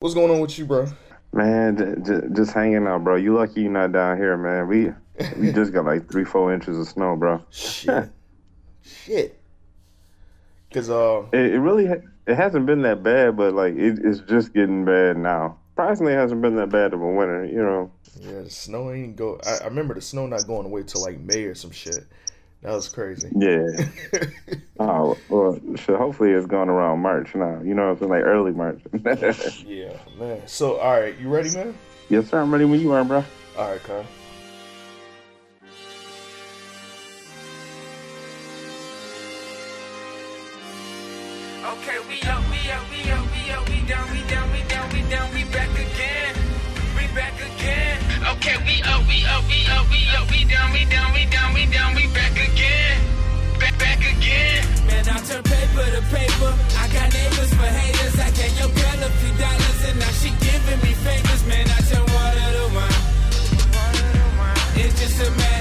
What's going on with you, bro? Man, j- j- just hanging out, bro. You lucky you're not down here, man. We we just got like three, four inches of snow, bro. Shit. Shit. Cause uh, It, it really ha- it hasn't been that bad, but like it, it's just getting bad now. Surprisingly, it hasn't been that bad of a winter, you know. yeah, the snow ain't go. I, I remember the snow not going away till like May or some shit. That was crazy. Yeah. oh well, shit, hopefully it's going around March now. You know, it's like early March. yeah, man. So, all right, you ready, man? yes, sir. I'm ready when you are, bro. All right, Kyle. Okay, we up, we up, we up, we up, we down, we down, we down, we down, we back again. We back again. Okay, we up, we up, we up, we up, we down, we down, we down, we down, we back again. Back, back again. Man, I turn paper to paper. I got neighbors for haters. I gave your girl a few dollars and now she giving me favors. Man, I turn water to wine. It's just a matter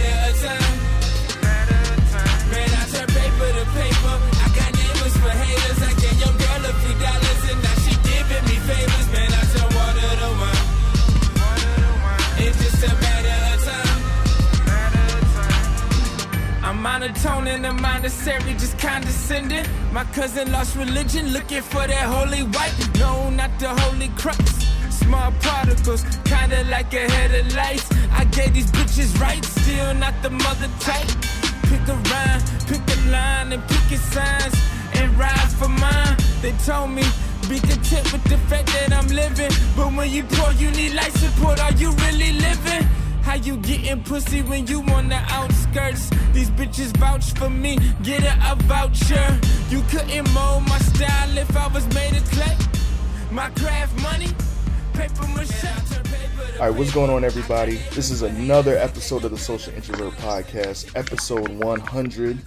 Monotone and I'm just condescending. My cousin lost religion, looking for that holy white. No, not the holy crux. Small particles, kinda like a head of lights. I gave these bitches right, still not the mother type. Pick a rhyme, pick a line, and pick your signs, and ride for mine. They told me, be content with the fact that I'm living. But when you poor, you need life support. Are you really living? How you getting pussy when you on the outskirts? These bitches vouch for me, get a, a voucher. You couldn't mold my style if I was made of clay. My craft money, paper mache. All right, what's going on, everybody? This is another episode of the Social Introvert Podcast, episode 100.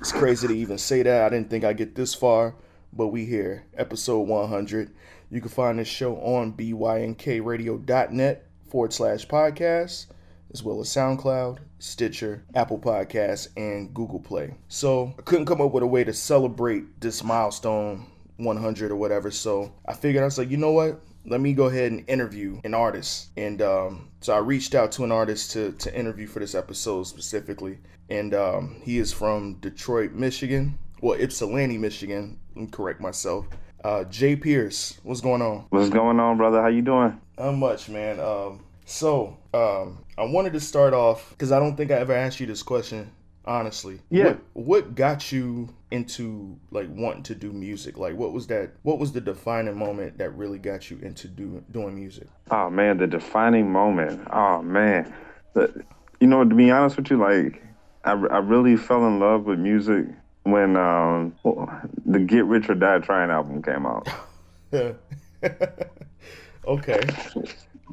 It's crazy to even say that. I didn't think I'd get this far, but we here, episode 100. You can find this show on bynkradio.net forward slash podcast, as well as SoundCloud, Stitcher, Apple Podcasts, and Google Play. So I couldn't come up with a way to celebrate this milestone 100 or whatever. So I figured I was like, you know what? Let me go ahead and interview an artist. And um, so I reached out to an artist to, to interview for this episode specifically. And um, he is from Detroit, Michigan. Well, Ypsilanti, Michigan. Let me correct myself. Uh, Jay Pierce, what's going on? What's going on, brother? How you doing? Not much, man. Um, so um, I wanted to start off because I don't think I ever asked you this question, honestly. Yeah. What, what got you into like wanting to do music? Like, what was that? What was the defining moment that really got you into do, doing music? Oh man, the defining moment. Oh man, the, you know, to be honest with you, like I, I really fell in love with music when um, the Get Rich or Die Trying album came out. okay.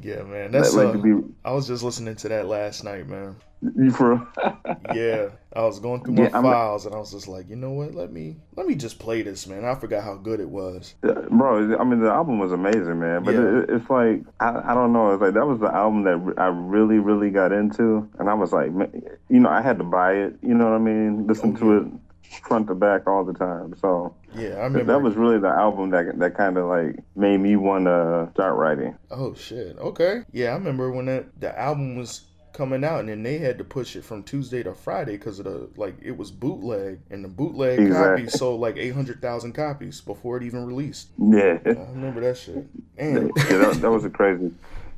Yeah, man. That's like uh, be- I was just listening to that last night, man. You for Yeah, I was going through my Yeah, files and I was just like, you know what? Let me let me just play this, man. I forgot how good it was. bro? I mean, the album was amazing, man. But Yeah. it, it's like I, I don't know. It's like that was the album that I really, really got into, and I was like, man, you know, I had to buy it. You know what I mean? Listen to it front to back all the time. So Yeah, I remember. that was really the album that that kind of like made me want to start writing. Oh shit. Okay. Yeah, I remember when that the album was coming out and then they had to push it from Tuesday to Friday because of the like it was bootleg and the bootleg Exactly. copies sold like eight hundred thousand copies before it even released. Yeah. I remember that shit. And yeah, that, that was a crazy.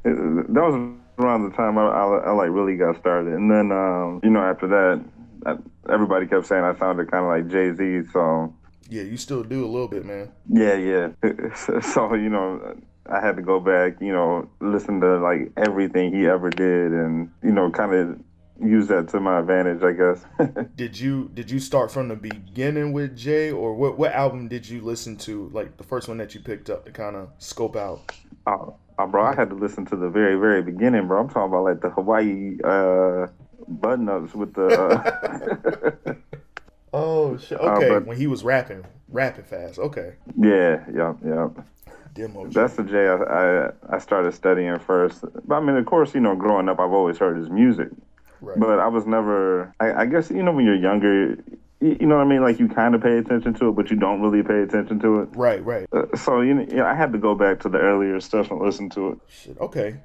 That was around the time I, I, I like really got started, and then um, you know after that, I, everybody kept saying I sounded kind of like Jay Z. So yeah, you still do a little bit, man. yeah, yeah. so you know I had to go back, you know, listen to like everything he ever did, and you know, kind of use that to my advantage, I guess. Did you did you start from the beginning with Jay or what what album did you listen to like the first one that you picked up to kind of scope out? Oh, oh, bro, I had to listen to the very, very beginning, bro. I'm talking about like the Hawaii uh, button ups with the. Uh, Oh shit. Okay, but- when he was rapping, rapping fast. Okay. yeah, yeah, yeah. Demo. That's the Jay I, I, I started studying first. But I mean, of course, you know, growing up, I've always heard his music. Right. But I was never, I, I guess, you know, when you're younger, you know what I mean? Like you kind of pay attention to it, but you don't really pay attention to it. Right, right. Uh, so you know, yeah, I had to go back to the earlier stuff and listen to it. Shit. Okay.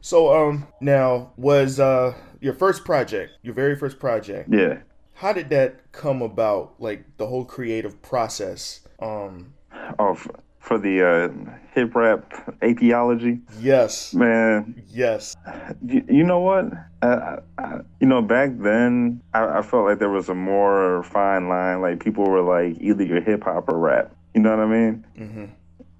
So um, now was uh your first project, your very first project. Yeah. How did that come about? Like the whole creative process. Um. Oh, for, the uh, hip rap atheology. Yes. Man. Yes. You, you know what? I, I, you know, back then, I, I felt like there was a more fine line. Like people were like, either you're hip hop or rap. You know what I mean? Mm-hmm.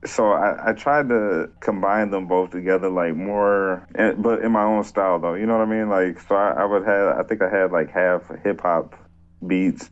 So I, I tried to combine them both together, like more, but in my own style, though. You know what I mean? Like, so I, I would have, I think I had like half hip hop beats,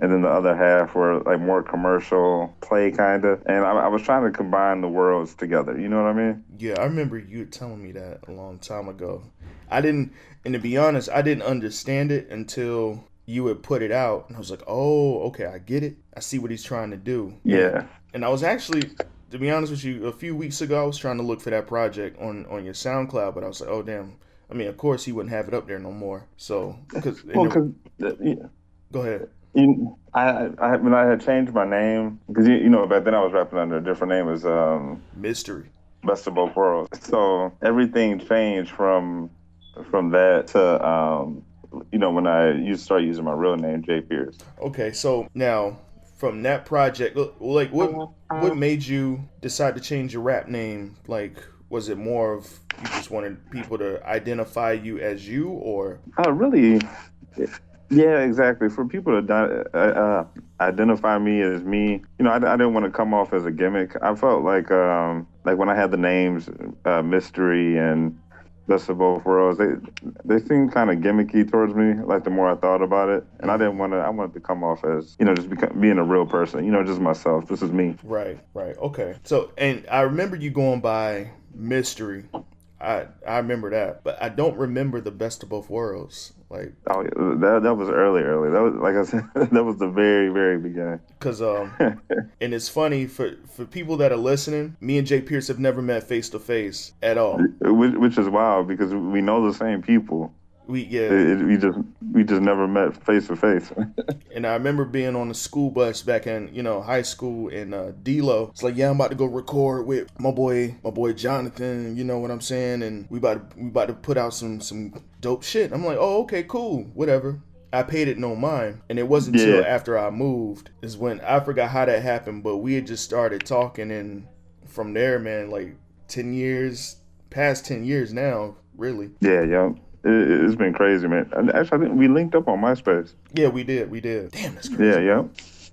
and then the other half were like more commercial play kind of. And I, I was trying to combine the worlds together. You know what I mean? Yeah, I remember you telling me that a long time ago. I didn't, and to be honest, I didn't understand it until you would put it out, and I was like, oh, okay, I get it. I see what he's trying to do. Yeah. And I was actually, to be honest with you, a few weeks ago, I was trying to look for that project on on your SoundCloud, but I was like, oh damn. I mean, of course, he wouldn't have it up there no more. So, because Well, cause, uh, yeah. go ahead. You, I, I, when I had changed my name, because you, you know, back then I was rapping under a different name as um, Mystery. Best of Both Worlds. So everything changed from from that to, um, you know, when I used to start using my real name, Jay Pierce. Okay, so now from that project, like what what made you decide to change your rap name? Like, was it more of you just wanted people to identify you as you, or Uh, really, yeah, exactly. For people to uh, uh, identify me as me, you know, I, I didn't want to come off as a gimmick. I felt like, um, like when I had the names uh, Mystery and Best of Both Worlds, they they seemed kind of gimmicky towards me. Like the more I thought about it, and I didn't want to. I wanted to come off as, you know, just become, being a real person. You know, just myself. This is me. right, right, okay. So, and I remember you going by Mystery. I I remember that, but I don't remember the Best of Both Worlds. Like, Oh, that that was early, early. That was like I said, that was the very, very beginning. Cause um, and it's funny for for people that are listening. Me and Jay Pierce have never met face to face at all. which, which is wild because we know the same people. We yeah, it- we just we just never met face to face. and I remember being on the school bus back in you know high school in uh, D-Lo. It's like yeah, I'm about to go record with my boy, my boy Jonathan. You know what I'm saying? And we about to, we about to put out some some dope shit. I'm like, oh okay, cool, whatever. I paid it no mind, and it wasn't until Yeah. after I moved is when I forgot how that happened. But we had just started talking, and from there, man, like ten years, past ten years now, really. yeah, yeah. It, it's been crazy, man. And actually, I think we linked up on MySpace. Yeah, we did, we did. Damn, that's crazy. Yeah, yeah.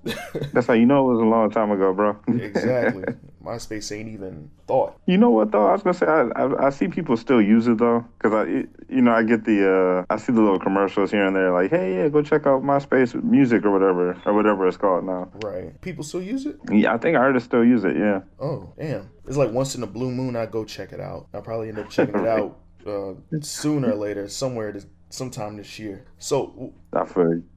That's how you know it was a long time ago, bro. exactly. MySpace ain't even thought. You know what though? I was gonna say I, I, I see people still use it though, cause I it- you know I get the uh I see the little commercials here and there like hey yeah go check out MySpace music or whatever or whatever it's called now. Right. People still use it? Yeah, I think artists still use it. Yeah. Oh, damn. It's like once in a blue moon, I go check it out. I'll probably end up checking it out uh, sooner or later, somewhere this, sometime this year. So,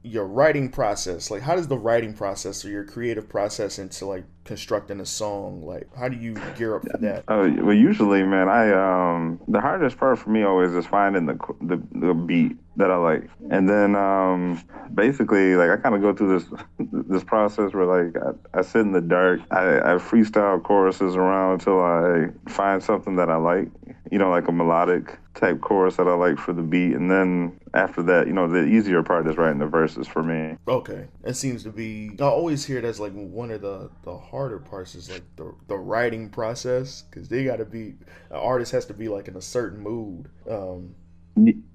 your writing process, like, how does the writing process or your creative process into like constructing a song, like, how do you gear up for that? Uh, well, usually, man, I um the hardest part for me always is finding the the, the beat that I like, and then um basically like I kind of go through this this process where like I, I sit in the dark, I, I freestyle choruses around until I find something that I like, you know, like a melodic type chorus that I like for the beat, and then after that, you know, the easier part is writing the verses for me. Okay, that seems to be. I always hear that's like one of the the harder parts is like the the writing process because they got to be an artist has to be like in a certain mood. Um,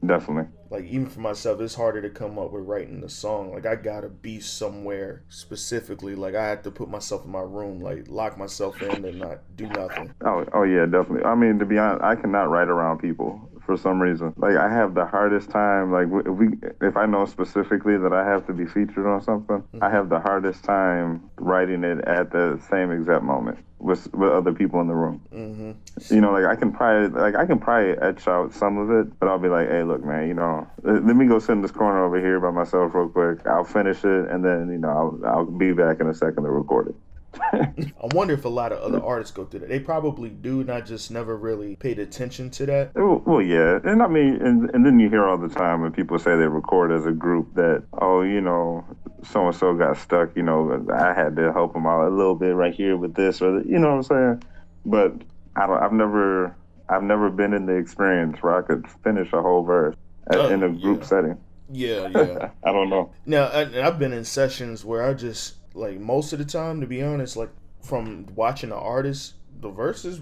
Definitely. like even for myself, it's harder to come up with writing the song. Like I gotta be somewhere specifically. Like I have to put myself in my room, like lock myself in and not do nothing. Oh, oh yeah, definitely. I mean, to be honest, I cannot write around people for some reason. Like, I have the hardest time. Like, if we, if I know specifically that I have to be featured on something, I have the hardest time writing it at the same exact moment with with other people in the room. hmm You know, like I can probably, like I can probably etch out some of it, but I'll be like, hey, look, man, you know, let let me go sit in this corner over here by myself real quick. I'll finish it, and then you know, I'll I'll be back in a second to record it. I wonder if a lot of other artists go through that. They probably do, and I just never really paid attention to that. Well, well, yeah, and I mean, and, and then you hear all the time when people say they record as a group that, oh, you know, so and so got stuck, you know, I had to help them out a little bit right here with this or the, you know what I'm saying. But I don't. I've never. I've never been in the experience where I could finish a whole verse Oh, in a group yeah. setting. Yeah, yeah. I don't know. Now, I, I've been in sessions where I just like most of the time, to be honest, like from watching the artists, the verses,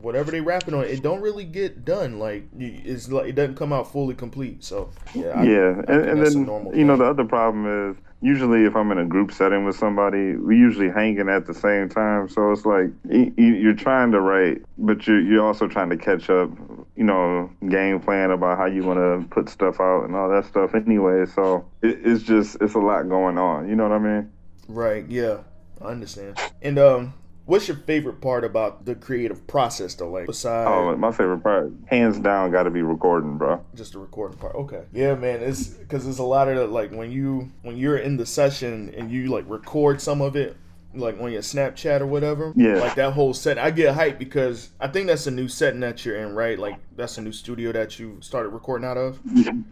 whatever they rapping on, it don't really get done. Like it's like it doesn't come out fully complete. So yeah, I, yeah, I and, and then you know the other problem is usually if I'm in a group setting with somebody, we usually hanging at the same time. So it's like you're trying to write, but you're you're also trying to catch up. You know, game plan about how you want to put stuff out and all that stuff. Anyway, so it, it's just it's a lot going on. You know what I mean? Right. Yeah, I understand. And um, what's your favorite part about the creative process, though? Like besides Oh, my favorite part, hands down, got to be recording, bro. just the recording part. Okay. Yeah, man. It's because there's a lot of like when you when you're in the session and you like record some of it, like on your Snapchat or whatever. Yeah. Like that whole set. I get hyped because I think that's a new setting that you're in, right? Like that's a new studio that you started recording out of.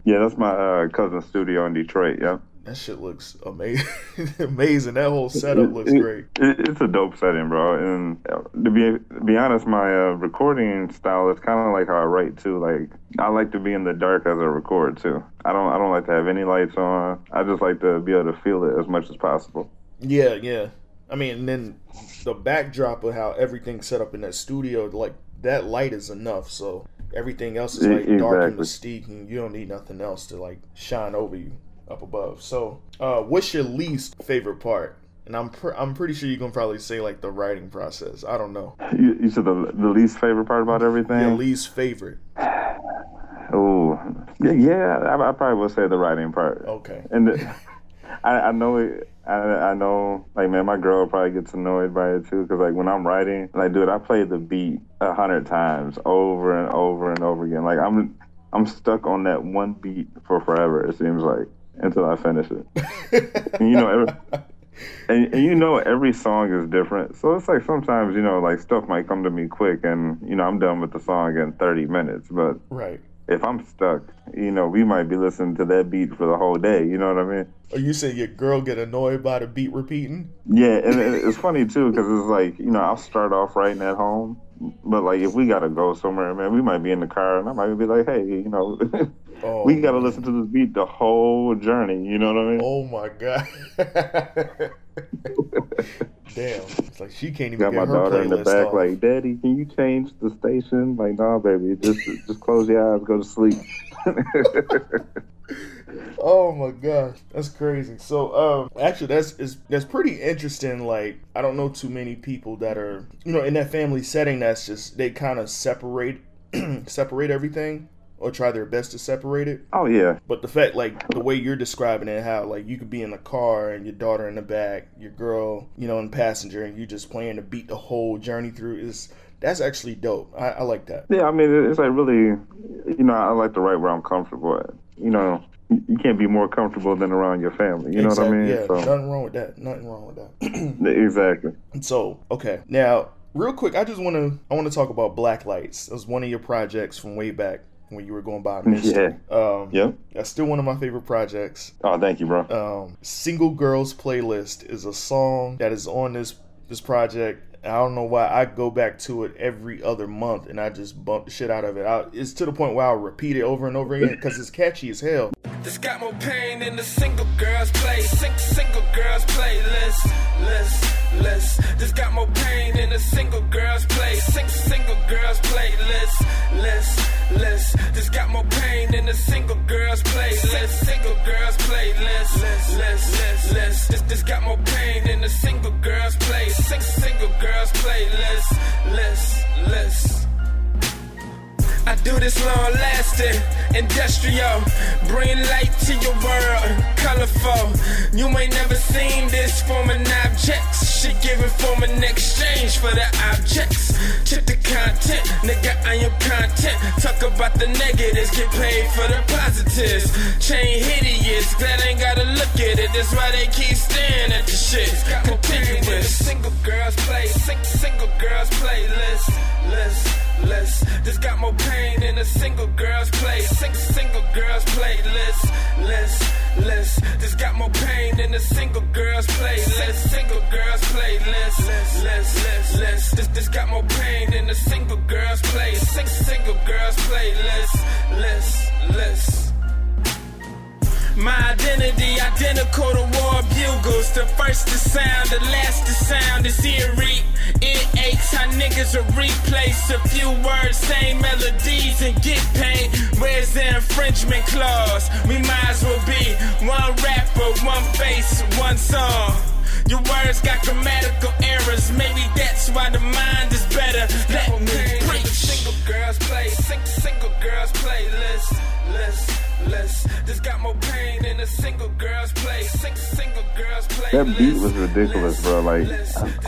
Yeah, that's my uh, cousin's studio in Detroit. Yeah. That shit looks amazing. amazing. That whole setup looks It- great. It, it's a dope setting, bro. And to be to be honest, my uh, recording style is kind of like how I write too. Like I like to be in the dark as I record too. I don't I don't like to have any lights on. I just like to be able to feel it as much as possible. Yeah, yeah. I mean, and then the backdrop of how everything's set up in that studio, like that light is enough. So everything else is like dark and exactly. mystique, and you don't need nothing else to like shine over you up above. So, uh, what's your least favorite part? And I'm pr- I'm pretty sure you can probably say like the writing process. I don't know. You, you said the the least favorite part about everything. Your least favorite. Oh, yeah, yeah. I, I probably will say the writing part. Okay. And the, I, I know it. I, I know, like, man, my girl probably gets annoyed by it too, because like when I'm writing, like, dude, I play the beat a hundred times over and over and over again. Like, I'm, I'm stuck on that one beat for forever. It seems like until I finish it. And, you know, every, and, and you know, every song is different. So it's like sometimes, you know, like stuff might come to me quick, and you know, I'm done with the song in 30 minutes, but right. if I'm stuck, you know, we might be listening to that beat for the whole day. You know what I mean? Are you saying your girl get annoyed by the beat repeating? Yeah, and it's funny too because it's like you know I'll start off writing at home, but like if we gotta go somewhere, man, we might be in the car and I might be like, hey, you know, Oh, we gotta listen to this beat the whole journey. You know what I mean? Oh my god. Damn. It's like she can't even Got get my her daughter in the back off. like, Daddy, can you change the station? Like, nah, baby, just just close your eyes, go to sleep. Oh my gosh, that's crazy. So, um, actually, that's is that's pretty interesting. Like, I don't know too many people that are, you know, in that family setting. That's just they kind of separate, separate everything, or try their best to separate it. oh yeah, But the fact, like the way you're describing it, how like you could be in the car and your daughter in the back, your girl, you know, in the passenger, and you just playing to beat the whole journey through is that's actually dope. I, I like that. yeah. I mean, it's like really, you know, I like to write where I'm comfortable at. You know, you can't be more comfortable than around your family. You know what I mean? Yeah, So nothing wrong with that. Nothing wrong with that. exactly. So, okay. Now, real quick, I just want to I want to talk about Black Lights. It was one of your projects from way back when you were going by Mister. Um, Yep. That's still one of my favorite projects. Oh, thank you, bro. Um, Single Girls Playlist is a song that is on this this project. I don't know why I go back to it every other month and I just bump the shit out of it. I, it's to the point where I'll repeat it over and over again because it's catchy as hell. This got more pain than the single girls play. Sing, single girls playlist. List, list. This This long lasting, industrial. Bring light to your world, colorful. You ain't never seen this form of objects. Shit given form an exchange for the objects. Check the content, nigga, I am content. About the negatives, get paid for the positives. Chain hideous, glad I ain't gotta look at it. That's why they keep staring at the shit. Continuous. Single girls play, sing, single girls playlist. List, list. This got more pain than a single girl's play. Sing single girls playlist, list, list. This got more pain than a single girl's playlist. Single girls playlist, list, list, list. This this got more pain than a single girl's play. Sing single girls My identity identical to war bugles. The first to sound, the last to sound is eerie. It aches how niggas will replace a few words, same melodies, and get paid. Where's the infringement clause? We might as well be one rapper, one face, one song. Your words got grammatical errors. Maybe that's why the mind is better. Let me preach. Single girls play, sing, single girls playlist, list, list. This got more pain than a single girls play, sing, single girls play. That beat was ridiculous, bro. Like,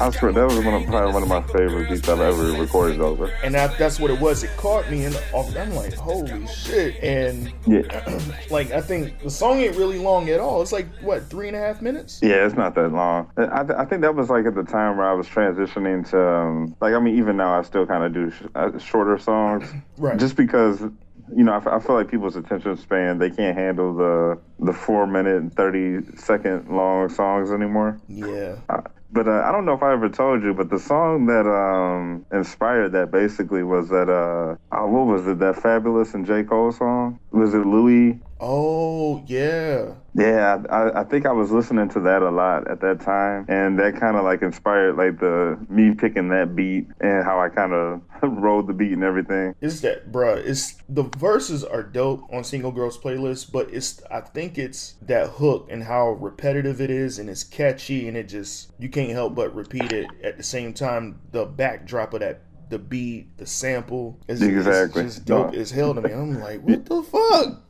I, I swear that was one of probably one of my favorite beats I've ever recorded over. and that, that's what it was. It caught me, and I'm like, holy shit! And Yeah, like, I think the song ain't really long at all. It's like what three and a half minutes. yeah, it's not that long. I, I think that was like at the time where I was transitioning to, um, like, I mean, even now I still kind of do sh- uh, shorter songs, Right. Just because. You know, I, f- I feel like people's attention span, they can't handle the the four minute and 30 second long songs anymore. Yeah. Uh, But uh, I don't know if I ever told you, but the song that um, inspired that basically was that uh, uh, what was it? That Fabolous and J Cole song? Was it Louis? Oh yeah. Yeah, I, I think I was listening to that a lot at that time, and that kind of like inspired like the me picking that beat and how I kind of rode the beat and everything. It's that, bruh. It's the verses are dope on Single Girls playlist, but it's I think it's that hook and how repetitive it is, and it's catchy, and it just you can't help but repeat it. At the same time, the backdrop of that, the beat, the sample, is Exactly. it's just dope No. as hell to me. I'm like, what the fuck?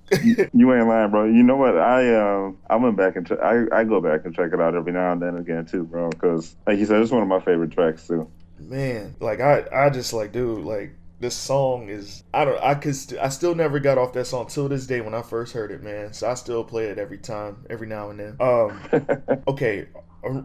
You ain't lying, bro. You know what? I um I went back and ch- I I go back and check it out every now and then again too, bro. Because like you said, it's one of my favorite tracks too. Man, like I, I just like, dude, like this song is I don't I could st- I still never got off that song till this day when I first heard it, man. So I still play it every time, every now and then. Um, okay, uh,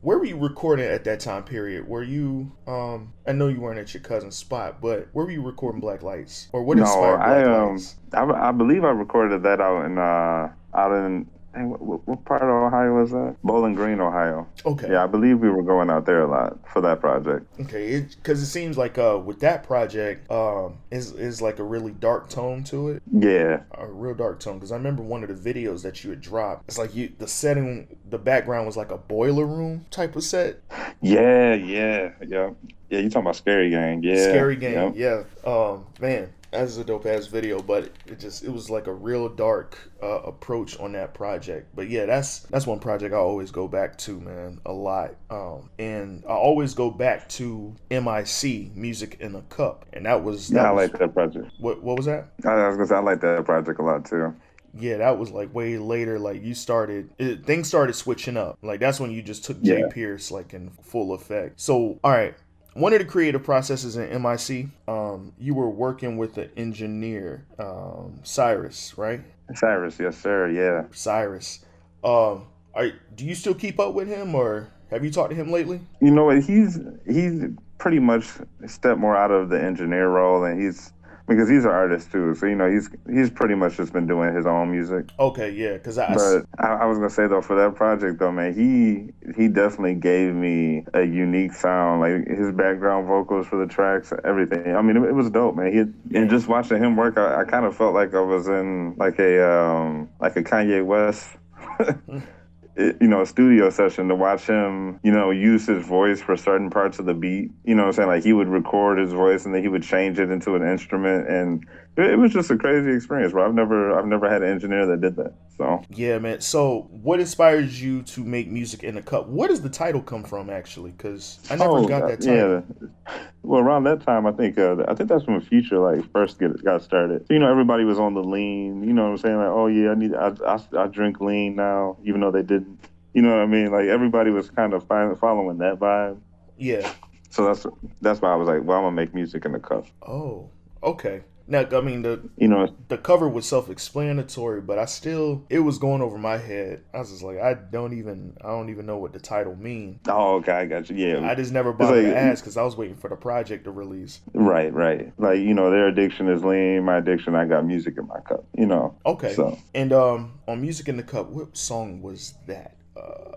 where were you recording at that time period? Were you um I know you weren't at your cousin's spot, but where were you recording Black Lights or what no, inspired Black I um Lights? I, I believe I recorded that out in uh out in dang, what, what- what part of Ohio was that? Bowling Green, Ohio. Okay, Yeah, I believe we were going out there a lot for that project. okay, because it, seems like uh with that project um is is like a really dark tone to it. Yeah, a real dark tone because I remember one of the videos that you had dropped. It's like you the setting, the background was like a boiler room type of set. yeah, yeah, yeah, yeah. You talking about Scary Gang? Yeah, Scary game, yeah. yeah. Um, man, that's a dope ass video, but it just it was like a real dark uh, approach on that project. But yeah, that's that's one project I always go back to, man, a lot. Um, and I always go back to MIC, Music in a Cup, and that was that Yeah, I was, like that project. what what was that? I, I was gonna say I like that project a lot too. Yeah, that was like way later. Like you started, it, things started switching up. Like that's when you just took Jay Yeah. Pierce like in full effect. So, all right, one of the creative processes in MIC, um, you were working with the engineer, um, Cyrus, right? Cyrus, yes sir, yeah. Cyrus. Um, are, do you still keep up with him, or have you talked to him lately? You know what? He's he's pretty much stepped more out of the engineer role, and he's because he's an artist too. So you know, he's he's pretty much just been doing his own music. Okay, yeah, because I, But I, I was gonna say though, for that project though, man, he he definitely gave me a unique sound. Like his background vocals for the tracks, everything. I mean, it, it was dope, man. He and just watching him work, I, I kind of felt like I was in like a um like a Kanye West. you know, a studio session to watch him, you know, use his voice for certain parts of the beat. You know what I'm saying? Like he would record his voice and then he would change it into an instrument and it, was just a crazy experience, bro. I've never I've never had an engineer that did that. So yeah, man. So, what inspires you to make music in a cup? Where does the title come from, actually? Because I never Oh, got that title. Yeah. Well, around that time, I think uh, I think that's when Future like first get, got started. So, you know, everybody was on the lean. You know what I'm saying? Like, oh yeah, I need I, I, I drink lean now, even though they didn't. You know what I mean? Like everybody was kind of following that vibe. Yeah. So that's that's why I was like, well, I'm gonna make music in the cup. Oh, okay. Now, I mean the You know, the cover was self-explanatory, but I still it was going over my head. I was just like, I don't even I don't even know what the title mean. oh, okay, I got you. Yeah, I just never bothered like- to ask because I was waiting for the project to release. right, right. Like you know, their addiction is lean. My addiction, I got music in my cup. You know. Okay. So And um, on Music in the Cup, what song was that? Uh,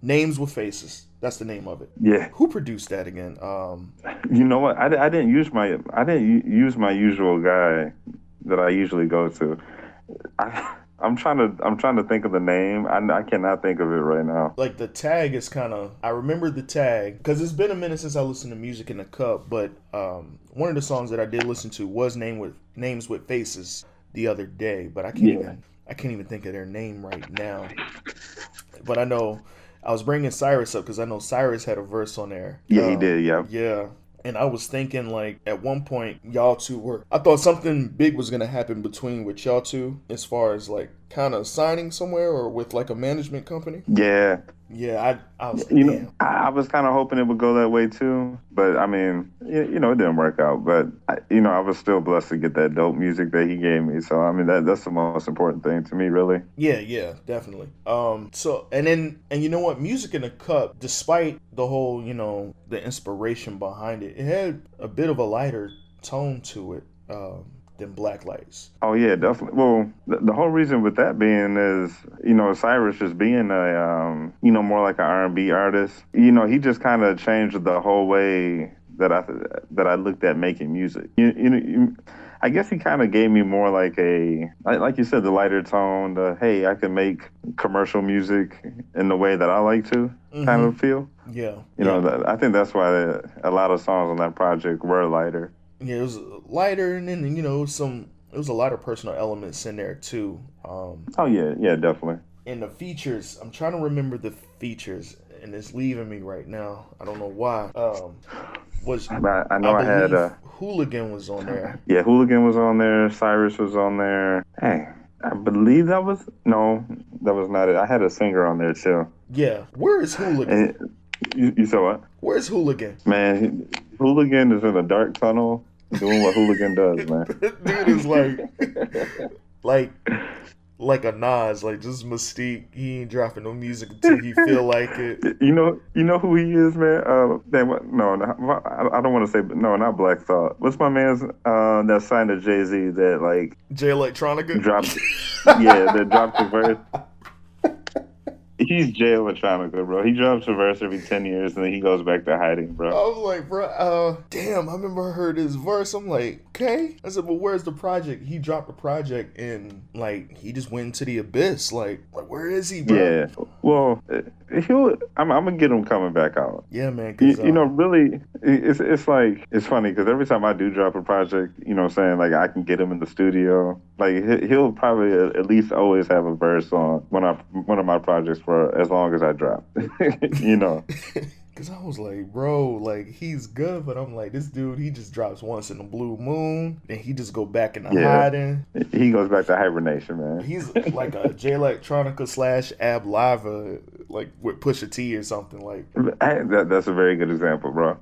Names with Faces. That's the name of it. yeah, Who produced that again? Um, you know what? I, I didn't use my I didn't use my usual guy that I usually go to. I, I'm trying to I'm trying to think of the name. I, I cannot think of it right now. like the tag is kind of. I remember the tag because it's been a minute since I listened to Music in the Cup. But um, one of the songs that I did listen to was "Name with Names with Faces" the other day. But I can't Yeah. even. I can't even think of their name right now. But I know I was bringing Cyrus up because I know Cyrus had a verse on there. Yeah, he Um, did. Yeah. Yeah. And I was thinking, like, at one point, y'all two were. I thought something big was going to happen between with y'all two as far as, like, kind of signing somewhere or with, like, a management company. Yeah. Yeah, I, I was You damn. know, I, was kind of hoping it would go that way too, but I mean, you, you know, it didn't work out. But I, you know, I was still blessed to get that dope music that he gave me. So I mean, that that's the most important thing to me, really. Yeah, yeah, definitely. Um, so and then and you know what, music in a cup, despite the whole, you know, the inspiration behind it, it had a bit of a lighter tone to it um, than Black Lights. Oh yeah, definitely. Well, the, the whole reason with that being is, you know, Cyrus just being a, um, you know, more like an R&B artist. You know, he just kind of changed the whole way that I that I looked at making music. You, you know, you, I guess he kind of gave me more like a, like like you said, the lighter tone. The hey, I can make commercial music in the way that I like to, kind of feel. Yeah, You know, I think that's why a lot of songs on that project were lighter. Yeah, it was lighter, and then you know some. It was a lot of personal elements in there too. Um, Oh yeah, yeah, definitely. and the features, I'm trying to remember the features, and it's leaving me right now. I don't know why. Um, was I, I know I, had. believe Uh, Hooligan was on there. Yeah, Hooligan was on there. Cyrus was on there. Hey, I believe that was no, that was not it. I had a singer on there too. Yeah, where is Hooligan? And you, you saw what? Where's Hooligan? Man, Hooligan is in a dark tunnel doing what Hooligan does, man. Dude is like, like, like a Nas, like just Mystique. He ain't dropping no music until he feel like it. You know, you know who he is, man. Uh, damn, what? No, no, I I don't want to say, but no, not Black Thought. What's my man's uh, that signed to Jay Z that like Jay Electronica dropped? yeah, that dropped the verse. He's Jay Electronica, bro. He drops a verse every ten years and then he goes back to hiding, bro. I was like, bro, uh, damn, I remember I heard his verse. I'm like, okay. I said, but where's the project? He dropped the project and like he just went into the abyss. Like, like where is he, bro? Yeah. Well, he'll. I'm, I'm gonna get him coming back out. Yeah, man. You, 'cause, you know, uh, really, it's it's like it's funny because every time I do drop a project, you know, what I'm saying like I can get him in the studio. Like he- he'll probably at at least always have a verse on one of one of my projects for as long as I drop. you know. Cause I was like, bro, like he's good, but I'm like, this dude, he just drops once in a blue moon, then he just go back into Yeah. hiding. He goes back to hibernation, man. He's like a Jay Electronica slash Ab Lava, like with Pusha T or something. Like, that, that's a very good example, bro.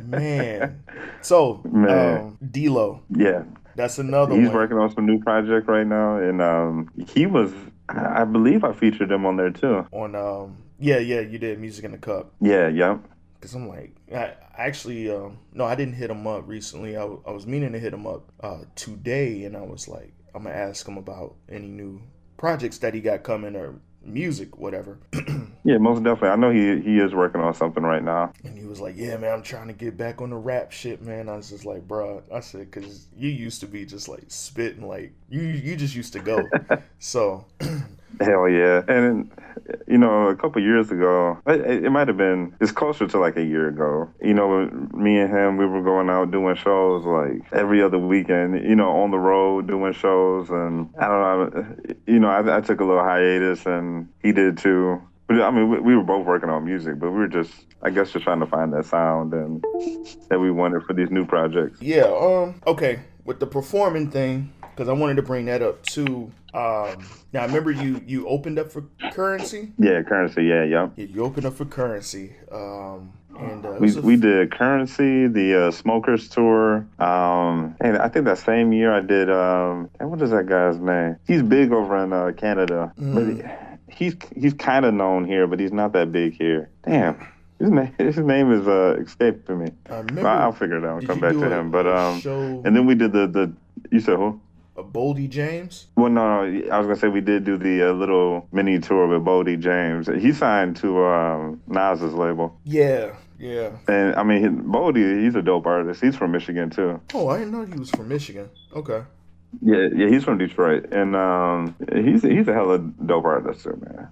man. So, Man. um, D-Lo, yeah, that's another he's one. working on some new project right now, and um, he was, I I believe, I featured him on there too. on, um, yeah, yeah, you did Music in the Cup. Yeah, yep. Cause I'm like, I actually, um, no, I didn't hit him up recently. I, w- I was meaning to hit him up uh, today, and I was like, I'm gonna ask him about any new projects that he got coming or music, whatever. Yeah, most definitely. I know he he is working on something right now. And he was like, "Yeah, man, I'm trying to get back on the rap shit, man." I was just like, "Bruh," I said, "Cause you used to be just like spitting, like you you just used to go." so, Hell yeah! And you know, a couple years ago, it, might have been. It's closer to like a year ago. You know, me and him, we were going out doing shows like every other weekend. You know, on the road doing shows, and I don't know. You know, I, I took a little hiatus, and he did too. But I mean, we, we were both working on music, but we were just, I guess, just trying to find that sound and that we wanted for these new projects. yeah, um, okay, with the performing thing, because I wanted to bring that up too. Um, now I remember you you opened up for Curren$y. Yeah, Curren$y. Yeah, yeah. Yeah, you opened up for Curren$y. Um, And uh, We, a- we did Curren$y, the uh, Smokers tour. Um, and I think that same year I did. Um, and what is that guy's name? He's big over in uh, Canada, but he, he's he's kind of known here, but he's not that big here. Damn, his name his name is uh, escaping me. I remember. I'll figure it out and come back to him. But um, show, and then we did the the. You said who? Boldy James. Well, no, no, I was gonna say we did do the uh, little mini tour with Boldy James. He signed to um, Nas's label, Yeah, yeah. and I mean, he- Bodie, he's a dope artist. He's from Michigan too. Oh, I didn't know he was from Michigan. Okay. Yeah, yeah, he's from Detroit, and um, he's he's a hella dope artist too, man.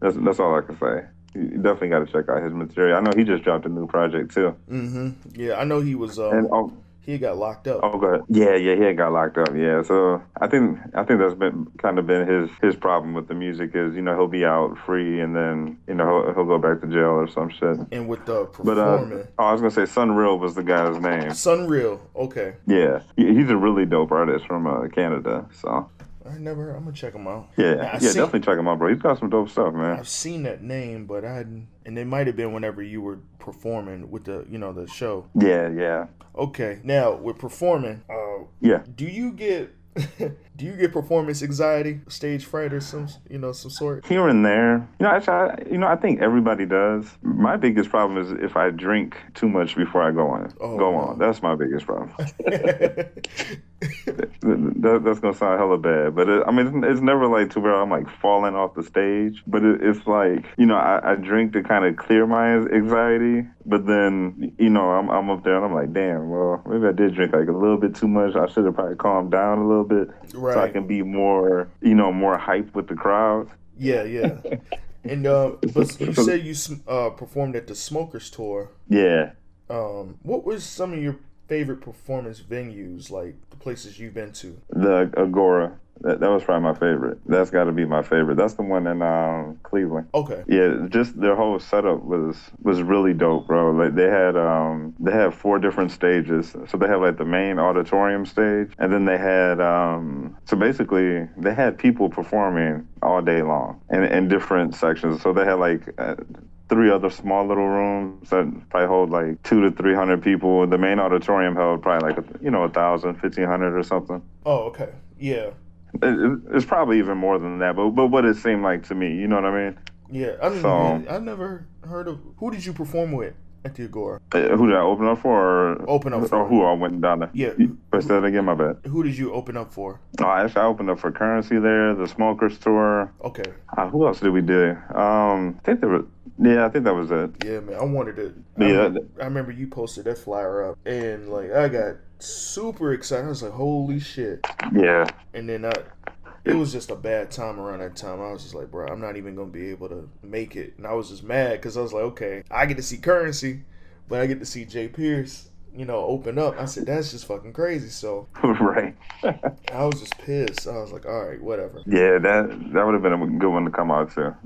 That's that's all I can say. You definitely got to check out his material. I know he just dropped a new project too. Mm-hmm. Yeah, I know he was. Uh, And oh, he got locked up. oh, go ahead. Yeah, yeah, he got locked up. Yeah, so I think I think that's been kind of been his his problem with the music is you know he'll be out free and then you know he'll, he'll go back to jail or some shit. And with the But uh, performing, oh, I was gonna say SonReal was the guy's name. SonReal. Okay. Yeah, he's a really dope artist from uh, Canada. So I never. I'm gonna check him out. yeah, I yeah, seen- definitely check him out, bro. He's got some dope stuff, man. I've seen that name, but I hadn't. And it might have been whenever you were performing with the, you know, the show. Yeah, yeah, Okay. Now with performing, uh, yeah. do you get, do you get performance anxiety, stage fright, or some, you know, some sort? Here and there, you know, actually, I, you know, I think everybody does. My biggest problem is if I drink too much before I go on. Oh, go on. That's my biggest problem. that, that's gonna sound hella bad, but it, I mean, it's, it's never like to where I'm like falling off the stage. But it, it's like you know, I, I drink to kind of clear my anxiety, but then you know, I'm I'm up there and I'm like, damn, well, maybe I did drink like a little bit too much. I should have probably calmed down a little bit so I can be more, you know, more hype with the crowd. Yeah, yeah. And uh, but you said you uh, performed at the Smokers Tour. Yeah. Um, what was some of your favorite performance venues, like the places you've been to? The Agora. That, that was probably my favorite. That's got to be my favorite. That's the one in um, Cleveland. Okay. Yeah, just their whole setup was was really dope, bro. Like they had um they had four different stages. So they had like the main auditorium stage, and then they had um so basically they had people performing all day long in in different sections. So they had like. Uh, Three other small little rooms that probably hold like two to three hundred people. The main auditorium held probably like you know a thousand, fifteen hundred or something. Oh, okay. Yeah. It- it- It's probably even more than that, but but what it seemed like to me, you know what I mean? Yeah. I So- um, I never heard of. Who did you perform with at Agora? Uh, Who did I open up for? Or, Open up for. Or who I went down there? Yeah. Press that again, my bad. Who did you open up for? Oh, actually, I opened up for Curren$y there, the Smokers tour. Okay. Uh, who else did we do? Um, I think there was. Yeah, I think that was it. Yeah, man. I wanted to. I, Yeah. remember, I remember you posted that flyer up, and like I got super excited. I was like, "Holy shit!" Yeah, And then I, it was just a bad time around that time. I was just like, "Bro, I'm not even gonna be able to make it." And I was just mad because I was like, "Okay, I get to see Curren$y, but I get to see Jay Pierce." You know, open up. I said that's just fucking crazy. So right. I was just pissed. I was like, all right, whatever. yeah, that that would have been a good one to come out to.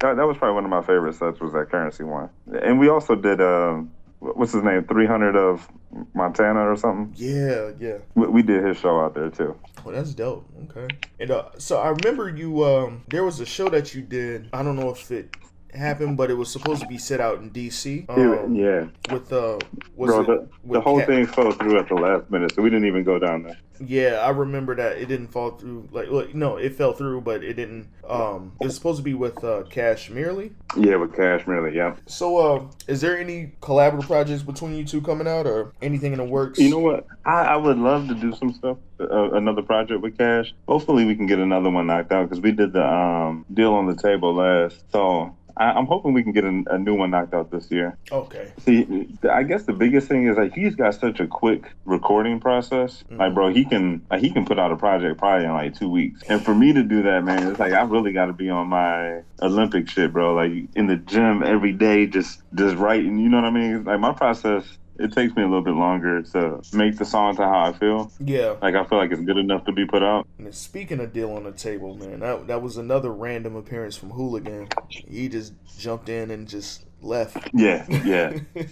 That, that was probably one of my favorite sets was that Curren$y one, and we also did. Um, what's his name? 300 of Montana or something. Yeah, yeah. We, we did his show out there too. Well, that's dope. Okay. And uh, so I remember you. Um, there was a show that you did. I don't know if it happened, but it was supposed to be set out in D.C. Um, yeah. With uh, was Bro, it the, the whole Cat- thing fell through at the last minute, so we didn't even go down there. Yeah, I remember that it didn't fall through. Like, like no, it fell through, but it didn't. Um, it was supposed to be with uh, Cash Merely. Yeah, with Cash Merely, yeah. So, uh, is there any collaborative projects between you two coming out, or anything in the works? You know what? I, I would love to do some stuff, uh, another project with Cash. Hopefully, we can get another one knocked out because we did the um, deal on the table last. So I, I'm hoping we can get a, a new one knocked out this year. Okay. See, I guess the biggest thing is like he's got such a quick recording process. Like, mm-hmm. bro, he can like, he can put out a project probably in like two weeks. And for me to do that, man, it's like I really got to be on my Olympic shit, bro. Like in the gym every day, just just writing. You know what I mean? Like my process. It takes me a little bit longer to make the song to how I feel. Yeah. Like I feel like it's good enough to be put out. And speaking of deal on the table, man, that that was another random appearance from Hooligan. He just jumped in and just left. Yeah, yeah.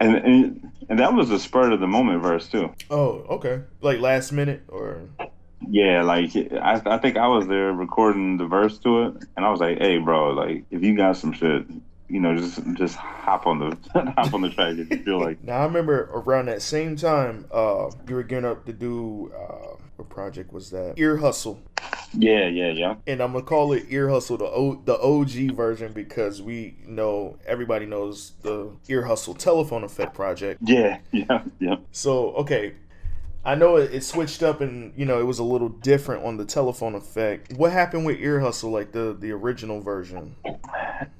and, and and that was a spur of the moment verse too. oh, okay. Like last minute or Yeah, like I, I think I was there recording the verse to it, and I was like, "Hey, bro, like if you got some shit, you know, just just hop on the hop on the track if you feel like. Now I remember around that same time, uh, you were getting up to do uh, what project was that? Ear Hustle. Yeah, yeah, yeah. And I'm gonna call it Ear Hustle the o- the OG version because we know everybody knows the Ear Hustle Telephone Effect project. Yeah, yeah, yeah. So okay, I know it, it switched up and you know it was a little different on the Telephone Effect. What happened with Ear Hustle, like the the original version?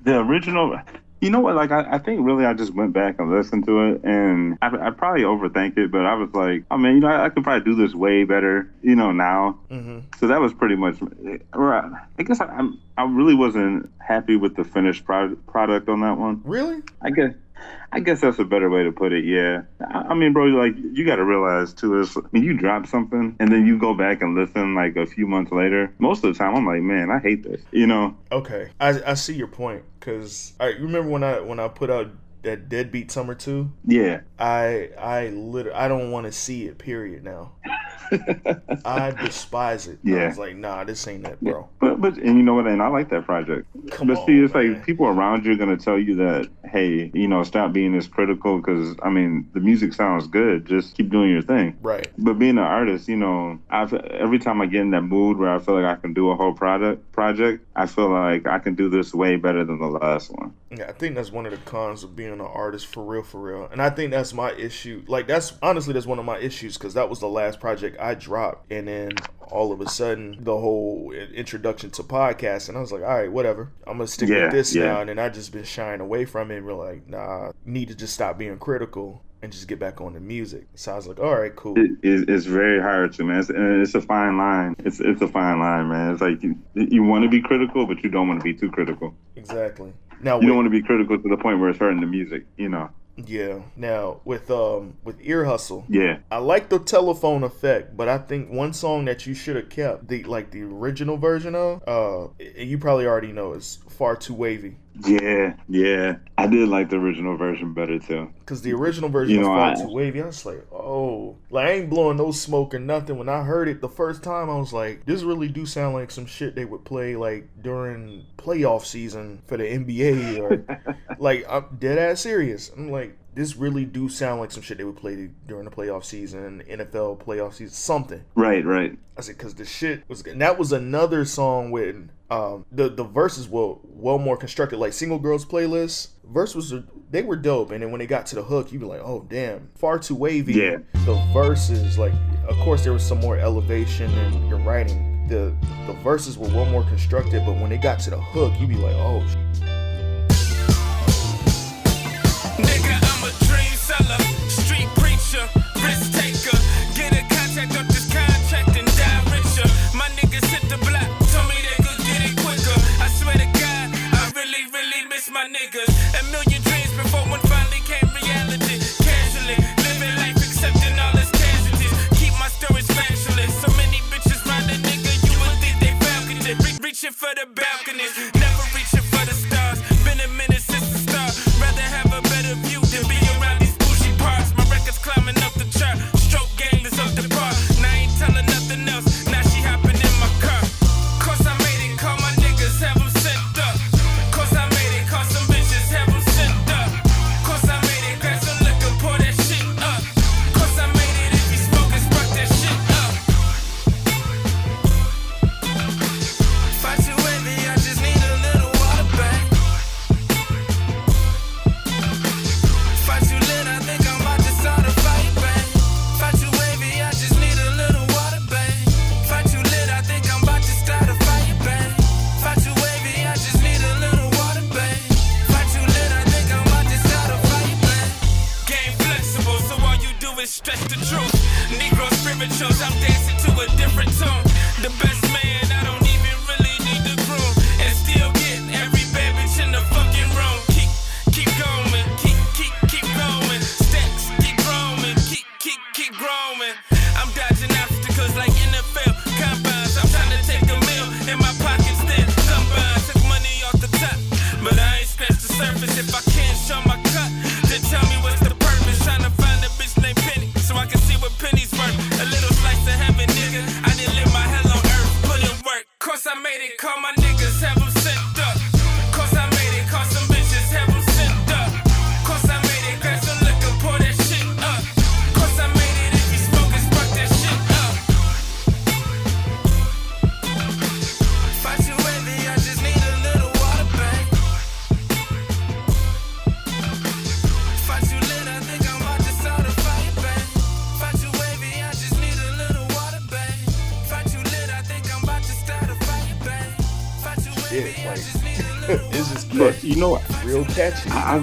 The original. You know what? Like, I, I think really I just went back and listened to it, and I, I probably overthink it, but I was like, oh mean, you know, I, I could probably do this way better, you know, now. Mm-hmm. So that was pretty much. Right. I guess I, I'm. I really wasn't happy with the finished pro- product on that one. Really? I guess. I guess that's a better way to put it. Yeah. I, I mean, bro, like you got to realize too is when you drop something and then you go back and listen like a few months later. Most of the time, I'm like, man, I hate this. You know. Okay, I, I see your point because I remember when I when I put out that Deadbeat Summer two. Yeah. I I literally I don't want to see it. Period. Now. I despise it. Yeah. I was like, nah, this ain't that, bro. But but and you know what? And I like that project. Come but on, see, it's man. like people around you are gonna tell you that, hey, you know, stop being this critical because I mean, the music sounds good. Just keep doing your thing. Right. But being an artist, you know, I've every time I get in that mood where I feel like I can do a whole product project, I feel like I can do this way better than the last one. Yeah, I think that's one of the cons of being an artist for real, for real. And I think that's my issue. Like, that's honestly, that's one of my issues because that was the last project I dropped. And then all of a sudden, the whole introduction to podcast, and I was like, all right, whatever. I'm going to stick Yeah, with this yeah. now. And then I just been shying away from it and we're like, nah, need to just stop being critical and just get back on the music. So I was like, all right, cool. It, it, it's very hard to man, it's, and it's a fine line. It's it's a fine line, man. It's like you you want to be critical, but you don't want to be too critical. Exactly. Now, You with- don't want to be critical to the point where it's hurting the music. You know. Yeah. Now, with um with Ear Hustle, Yeah. I like the telephone effect, but I think one song that you should have kept, the like the original version of, uh, you probably already know is "Far Too Wavy," Yeah, yeah. I did like the original version better too. because the original version You know, "Far I- Too Wavy," I was like, oh, like I ain't blowing no smoke or nothing. When I heard it the first time, I was like, this really do sound like some shit they would play like during playoff season for the NBA or like I'm dead ass serious. I'm like, this really do sound like some shit they would play during the playoff season, NFL playoff season, something. Right, right. I said because the shit was and that was another song when um the the verses were well more constructed like single girls playlist verse was they were dope and then when they got to the hook you be like oh damn far too wavy Yeah. the verses like of course there was some more elevation in your writing the the verses were well more constructed but when they got to the hook you'd be like oh sh- Nigga, shit. Like it's just. But you know, real catchy. I, I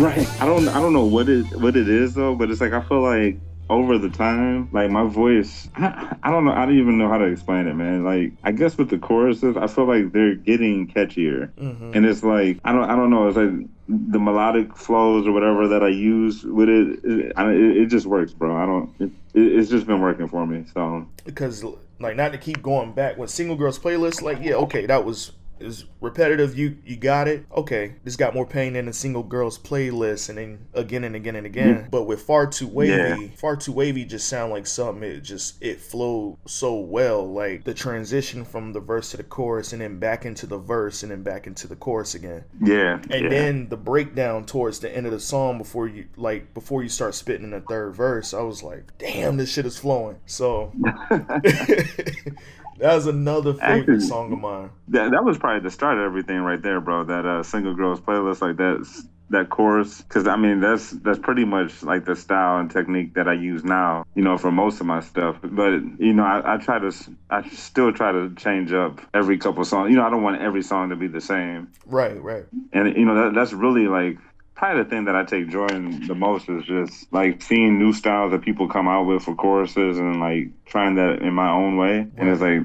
right. I don't. I don't know what it what it is though. But it's like I feel like over the time, like my voice, I, I don't know. I don't even know how to explain it, man. Like I guess with the choruses, I feel like they're getting catchier, Mhm. and it's like I don't. I don't know. It's like the melodic flows or whatever that I use with it. It, it, it just works, bro. I don't. It, it, it's just been working for me. So because like not to keep going back when single girls playlist like yeah okay that was is repetitive you you got it? Okay this got more pain than a single girls playlist and then again and again and again. But with far too wavy Yeah. far too wavy just sound like something it just it flowed so well. Like the transition from the verse to the chorus and then back into the verse and then back into the chorus again. Yeah, and yeah. then the breakdown towards the end of the song before you like before you start spitting in the third verse i was like damn this shit is flowing. So that was another favorite Actually- song of mine that that was probably the start of everything right there, bro. That uh, single girls playlist, like that that chorus, because I mean that's that's pretty much like the style and technique that I use now, you know, for most of my stuff. But you know, I, I try to I still try to change up every couple songs. You know, I don't want every song to be the same, right right and you know that that's really like. Probably the thing that I take joy in the most is just like seeing new styles that people come out with for choruses and like trying that in my own way. And it's like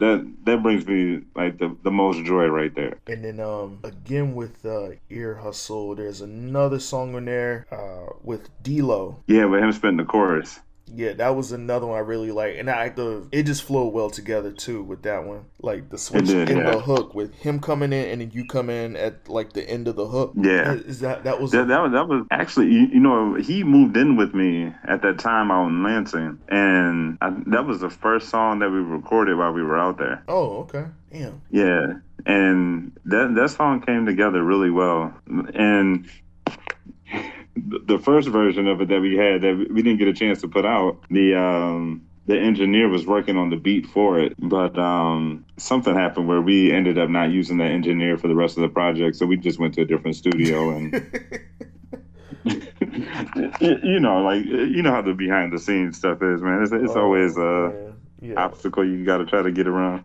that that brings me like the, the most joy right there. and then um again with uh ear hustle there's another song in there uh with d-lo Yeah, with him spitting the chorus. Yeah that was another one i really like and i the it just flowed well together too with that one like the switch did, in yeah. the hook with him coming in and then you come in at like the end of the hook Yeah. is that that was That, that was that was actually you, you know he moved in with me at that time out in Lansing, and I, that was the first song that we recorded while we were out there. oh okay damn Yeah, and that that song came together really well, and the first version of it that we had that we didn't get a chance to put out, the um the engineer was working on the beat for it, but um something happened where we ended up not using that engineer for the rest of the project, so we just went to a different studio and. you know, like you know how the behind the scenes stuff is, man. It's, it's Oh, always a man. yeah. obstacle you got to try to get around.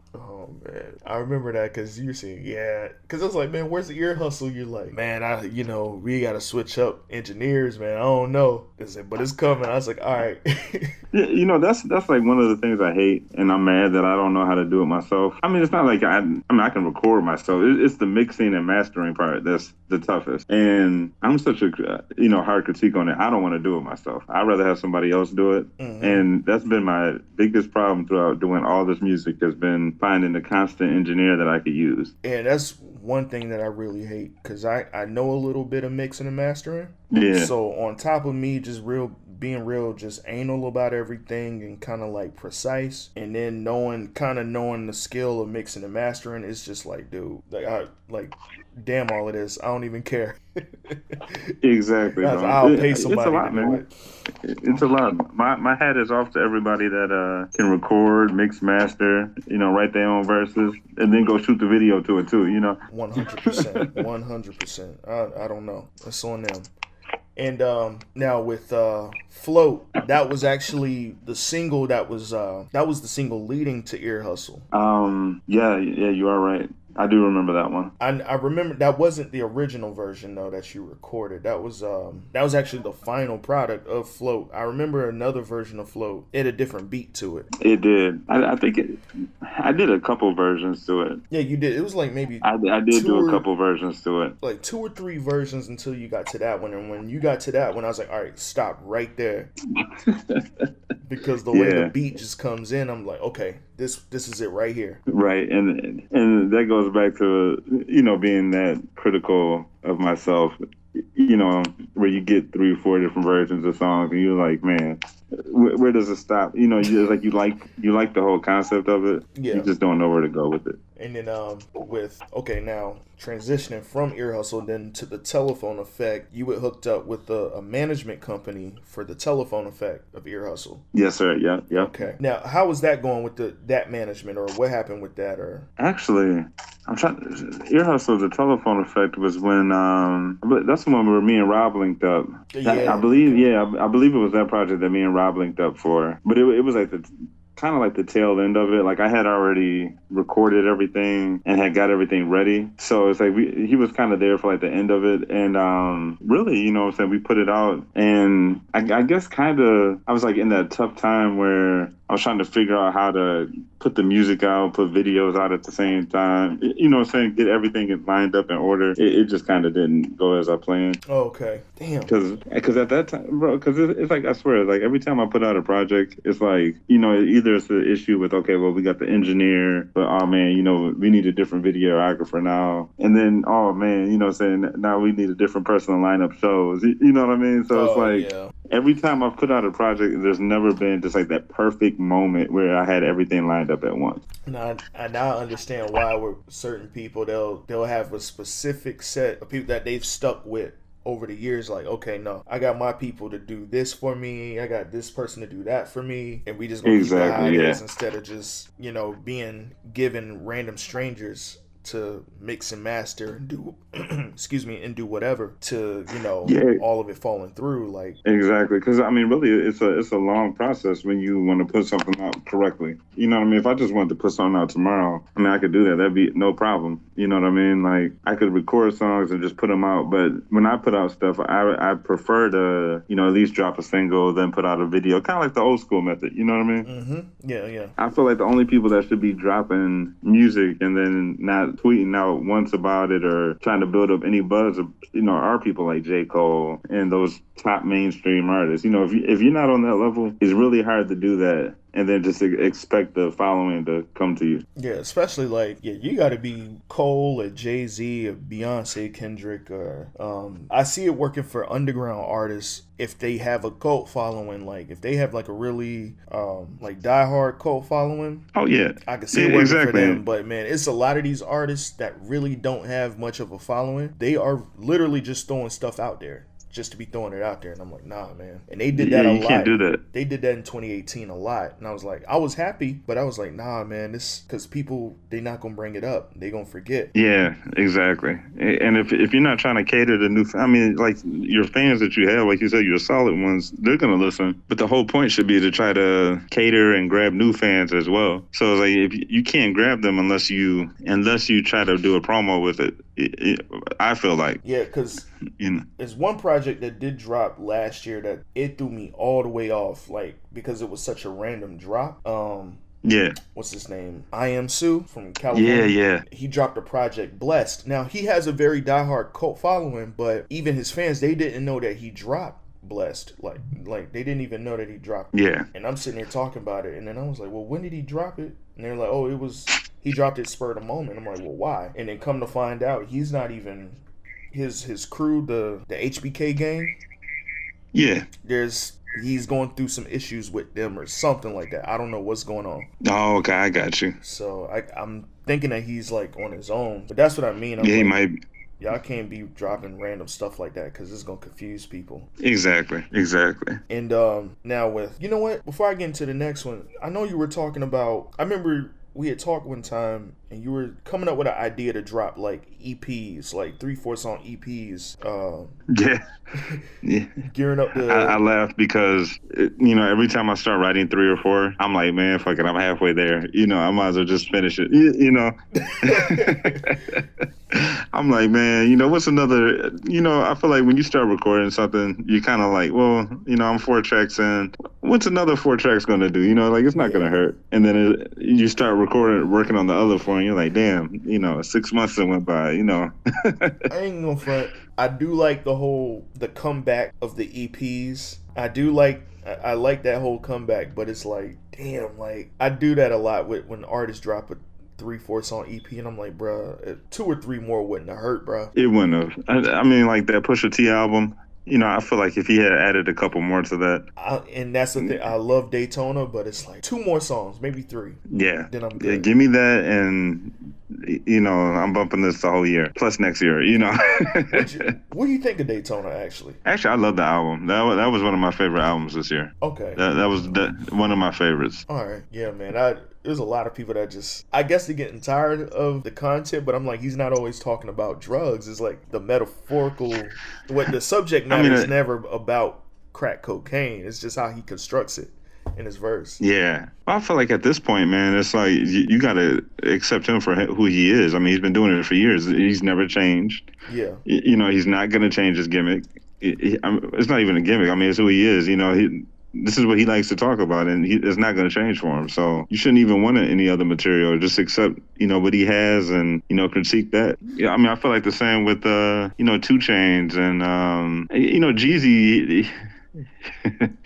Man, I remember that because you were saying yeah, because I was like, man, where's the ear hustle? You're like, man, I you know we got to switch up engineers, man. I don't know, said, but it's coming. I was like, all right, Yeah, you know that's that's like one of the things I hate, and I'm mad that I don't know how to do it myself. I mean, it's not like I, I mean, I can record myself. It, it's the mixing and mastering part that's the toughest. And I'm such a you know hard critique on it. I don't want to do it myself. I'd rather have somebody else do it. Mhm. And that's been my biggest problem throughout doing all this music has been finding the constant engineer that I could use. and that's one thing that I really hate because I I know a little bit of mixing and mastering. Yeah. So on top of me just real being real just anal about everything and kind of like precise and then knowing kind of knowing the skill of mixing and mastering it's just like dude like I like damn all of this. I don't even care. Exactly. I'll pay it's a somebody lot, man. it. It's a lot. My my hat is off to everybody that uh can record, mix, master, you know, write their own verses, and then go shoot the video to it too. You know. One hundred percent, one hundred percent. I I don't know. It's on them. And um, now with uh, "Float," that was actually the single that was uh, that was the single leading to "Ear Hustle." Um. Yeah. Yeah. You are right. I do remember that one. I, I remember that wasn't the original version though that you recorded. That was um that was actually the final product of "Float." I remember another version of "Float." It had a different beat to it. It did. I, I think it. I did a couple versions to it. Yeah, you did. It was like maybe I, I did do a couple versions to it. like two or three versions until you got to that one. And when you got to that one, I was like, all right, stop right there. because the way Yeah. the beat just comes in, I'm like, okay, this this is it right here. Right, and and that goes back to you know being that critical of myself. You know, where you get three or four different versions of songs, and you're like, man, where, where does it stop? You know, you like you like you like the whole concept of it. Yeah. You just don't know where to go with it. And then um with okay now transitioning from ear hustle then to the telephone effect, you were hooked up with a, a management company for the telephone effect of ear hustle. Yes, sir. Yeah, yeah. Okay. Now how was that going with the that management or what happened with that or Actually, I'm trying. Ear hustle. The telephone effect was when um, that's the one where me and Rob linked up. Yeah. I believe. Yeah, I, I believe it was that project that me and Rob linked up for. But it, it was like the kind of like the tail end of it. Like I had already recorded everything and had got everything ready. So it's like we, he was kind of there for like the end of it. And um, really, you know what I'm saying? We put it out. And I, I guess kind of, I was like in that tough time where I was trying to figure out how to put the music out, put videos out at the same time. You know what I'm saying? Get everything lined up in order. It, it just kind of didn't go as I planned. Oh, okay. Damn. Because at that time, bro, because it's, it's like, I swear, like every time I put out a project, it's like, you know, either it's the issue with, okay, well, we got the engineer, but oh man, you know, we need a different videographer now. And then, oh man, you know saying? Now we need a different person to line up shows. You know what I mean? So it's Oh, like, yeah. every time I've put out a project, there's never been just like that perfect moment where I had everything lined up at once. Now, I now understand why with certain people they'll they'll have a specific set of people that they've stuck with over the years. Like, okay, no, I got my people to do this for me. I got this person to do that for me, and we just gonna keep it Exactly, yeah. instead of just you know being given random strangers to mix and master and do excuse me and do whatever to you know Yeah. all of it falling through like Exactly, because I mean, really, it's a it's a long process when you want to put something out correctly. You know what I mean? If I just wanted to put something out tomorrow, I mean, I could do that. That'd be no problem. You know what I mean? Like I could record songs and just put them out. But when I put out stuff, I I prefer to you know at least drop a single, then put out a video, kind of like the old school method. You know what I mean? hmm yeah yeah I feel like the only people that should be dropping music and then not tweeting out once about it or trying to build up any buzz, you know, are people like J. Cole and those top mainstream artists. You know, if you, if you're not on that level, it's really hard to do that and then just expect the following to come to you. Yeah, especially like yeah, you got to be Cole or Jay Z or Beyonce, Kendrick, or um, I see it working for underground artists if they have a cult following. Like if they have like a really um, like diehard cult following, Oh yeah, I can see Yeah, it working exactly. for them. But man, it's a lot of these artists that really don't have much of a following. They are literally just throwing stuff out there. Just to be throwing it out there, and I'm like, nah, man. And they did that yeah, a you lot can't do that. they did that in 2018 a lot and i was like i was happy but i was like nah man this because people they not gonna bring it up they gonna forget Yeah, exactly. And if if you're not trying to cater to new, I mean, like your fans that you have, like you said, your solid ones, they're gonna listen. But the whole point should be to try to cater and grab new fans as well. So it's like if you, you can't grab them unless you unless you try to do a promo with it. It- it- I feel like yeah because you know. there's one project that did drop last year that it threw me all the way off like because it was such a random drop. Um Yeah, what's his name? Iamsu from california. Yeah, yeah. he dropped a project blessed. Now he has a very diehard cult following but even his fans they didn't know that he dropped blessed. Like like they didn't even know that he dropped Yeah, And I'm sitting there talking about it, and then I was like, "Well, when did he drop it?" And they're like, "Oh, it was he dropped it spur of the moment." I'm like, "Well, why?" And then come to find out, he's not even his his crew, the the HBK gang. yeah. There's he's going through some issues with them or something like that. I don't know what's going on. Oh, okay, I got you. So I, I'm thinking that he's like on his own, but that's what I mean. I'm Yeah, he might. y'all can't be dropping random stuff like that because it's gonna confuse people. Exactly, exactly. And um, now with you know what? Before I get into the next one, I know you were talking about. I remember we had talked one time, and you were coming up with an idea to drop like EPs, like three, four song EPs. Uh, Yeah, yeah. gearing up the. I, I laugh because it, you know every time I start writing three or four, I'm like, man, fuck it, I'm halfway there. You know, I might as well just finish it. You, you know, I'm like, man, you know, what's another? You know, I feel like when you start recording something, you kind of like, well, you know, I'm four tracks in. What's another four tracks gonna do? You know, like it's not gonna hurt. And then it, you start recording, working on the other four, and you're like, damn, you know, six months that went by. You know, I ain't gonna front. I do like the whole the comeback of the EPs. I do like. I I like that whole comeback, but it's like, damn, like I do that a lot with when artists drop a three, four song EP, and I'm like, bruh, two or three more wouldn't have hurt, bruh. It wouldn't have. I, I mean, like that Pusha T album. You know, I feel like if he had added a couple more to that, I, and that's the thing. I love Daytona, but it's like two more songs, maybe three. yeah, Then I'm yeah, good. give me that, and you know, I'm bumping this the whole year plus next year. You know, What, you, what do you think of Daytona, actually? actually, I love the album. That was, that was one of my favorite albums this year. Okay. That that was the, one of my favorites. All right. Yeah, man. I there's a lot of people that just I guess they're getting tired of the content, but I'm like, he's not always talking about drugs. It's like the metaphorical what the subject I matter mean, is uh, never about crack cocaine. It's just how he constructs it. in his verse. Yeah, I feel like at this point, man, it's like you, you got to accept him for who he is. I mean, he's been doing it for years. He's never changed. Yeah, You know, he's not going to change his gimmick. It- it- it's not even a gimmick. I mean, it's who he is. You know, he. This is what he likes to talk about, and he, it's not going to change for him. So you shouldn't even want any other material. Just accept, you know, what he has, and you know, critique that. Yeah, I mean, I feel like the same with, uh, you know, 2 Chainz and, um, you know, Jeezy.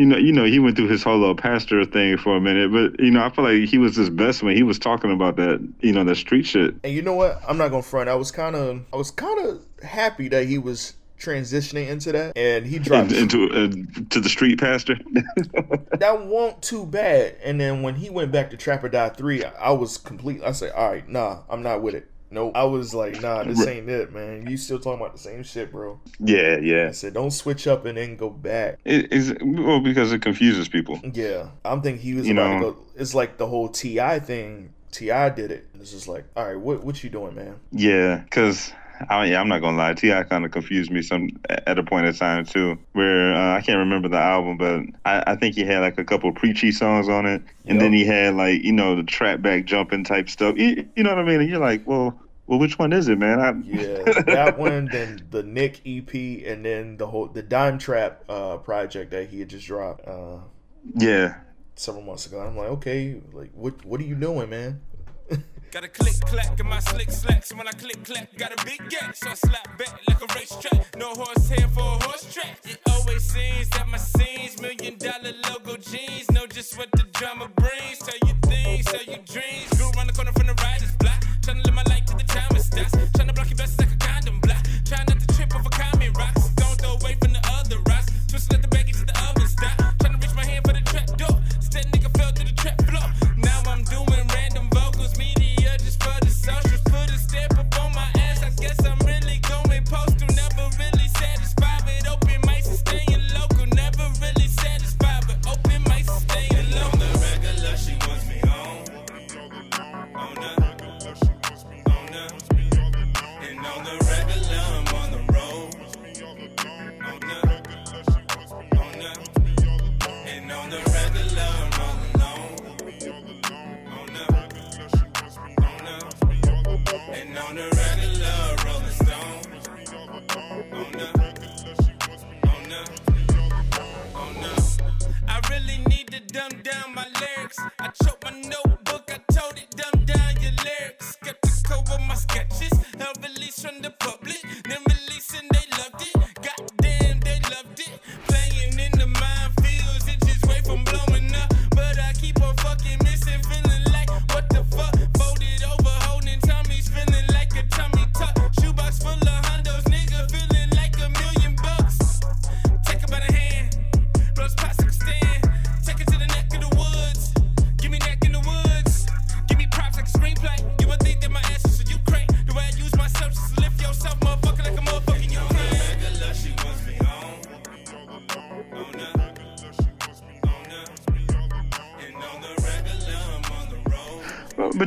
you know, you know, he went through his whole little pastor thing for a minute, but you know, I feel like he was his best when he was talking about that, you know, that street shit. and you know what? I'm not gonna front. I was kind of, I was kind of happy that he was transitioning into that, and he dropped into uh, to the street pastor. that won't too bad. And then when he went back to Trap or Die Three, I was complete. I said, all right, nah, I'm not with it. Nope. I was like, nah, this ain't it, man. You still talking about the same shit, bro. yeah, yeah. I said, don't switch up and then go back. It is well because it confuses people. Yeah, I'm thinking he was You about know- to go. It's like the whole T.I. thing. T.I. did it. It's just like, all right, what what you doing, man? Yeah, because I yeah, I'm not gonna lie. T.I. kind of confused me some at a point in time too, where uh, I can't remember the album, but I, I think he had like a couple preachy songs on it, and then he had like you know the trap back jumping type stuff. You, you know what I mean? And you're like, well, well, which one is it, man? I, Yeah, that one, then the Nick EP, and then the whole the Dime Trap uh, project that he had just dropped uh, yeah. several months ago. I'm like, okay, like what what are you doing, man? Got a click clack in my slick slacks. When I click clack, got a big gap. So I slap back like a racetrack. No horse hair for a horse track. It always seems that my scenes, million dollar logo jeans. Know just what the drama brings. Tell you things, tell you dreams. Grew around the corner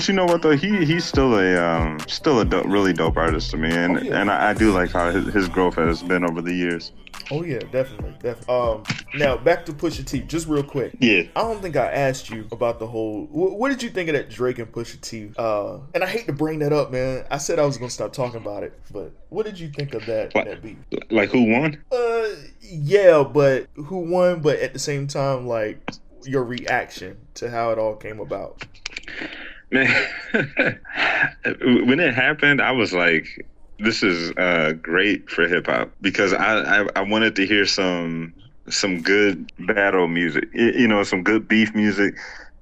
But, you know what though, he he's still a um still a dope, really dope artist to me, and Oh, yeah. and I, I do like how his, his growth has been over the years. Oh yeah, definitely, definitely. Um, now back to Pusha T, just real quick. Yeah. I don't think I asked you about the whole. What, what did you think of that Drake and Pusha T? Uh, and I hate to bring that up, man. I said I was gonna stop talking about it, but what did you think of that What? that beat? Like who won? Uh, yeah, but who won? But at the same time, like your reaction to how it all came about. Man, when it happened, I was like, "This is uh, great for hip hop," because I, I I wanted to hear some some good battle music, you know, some good beef music.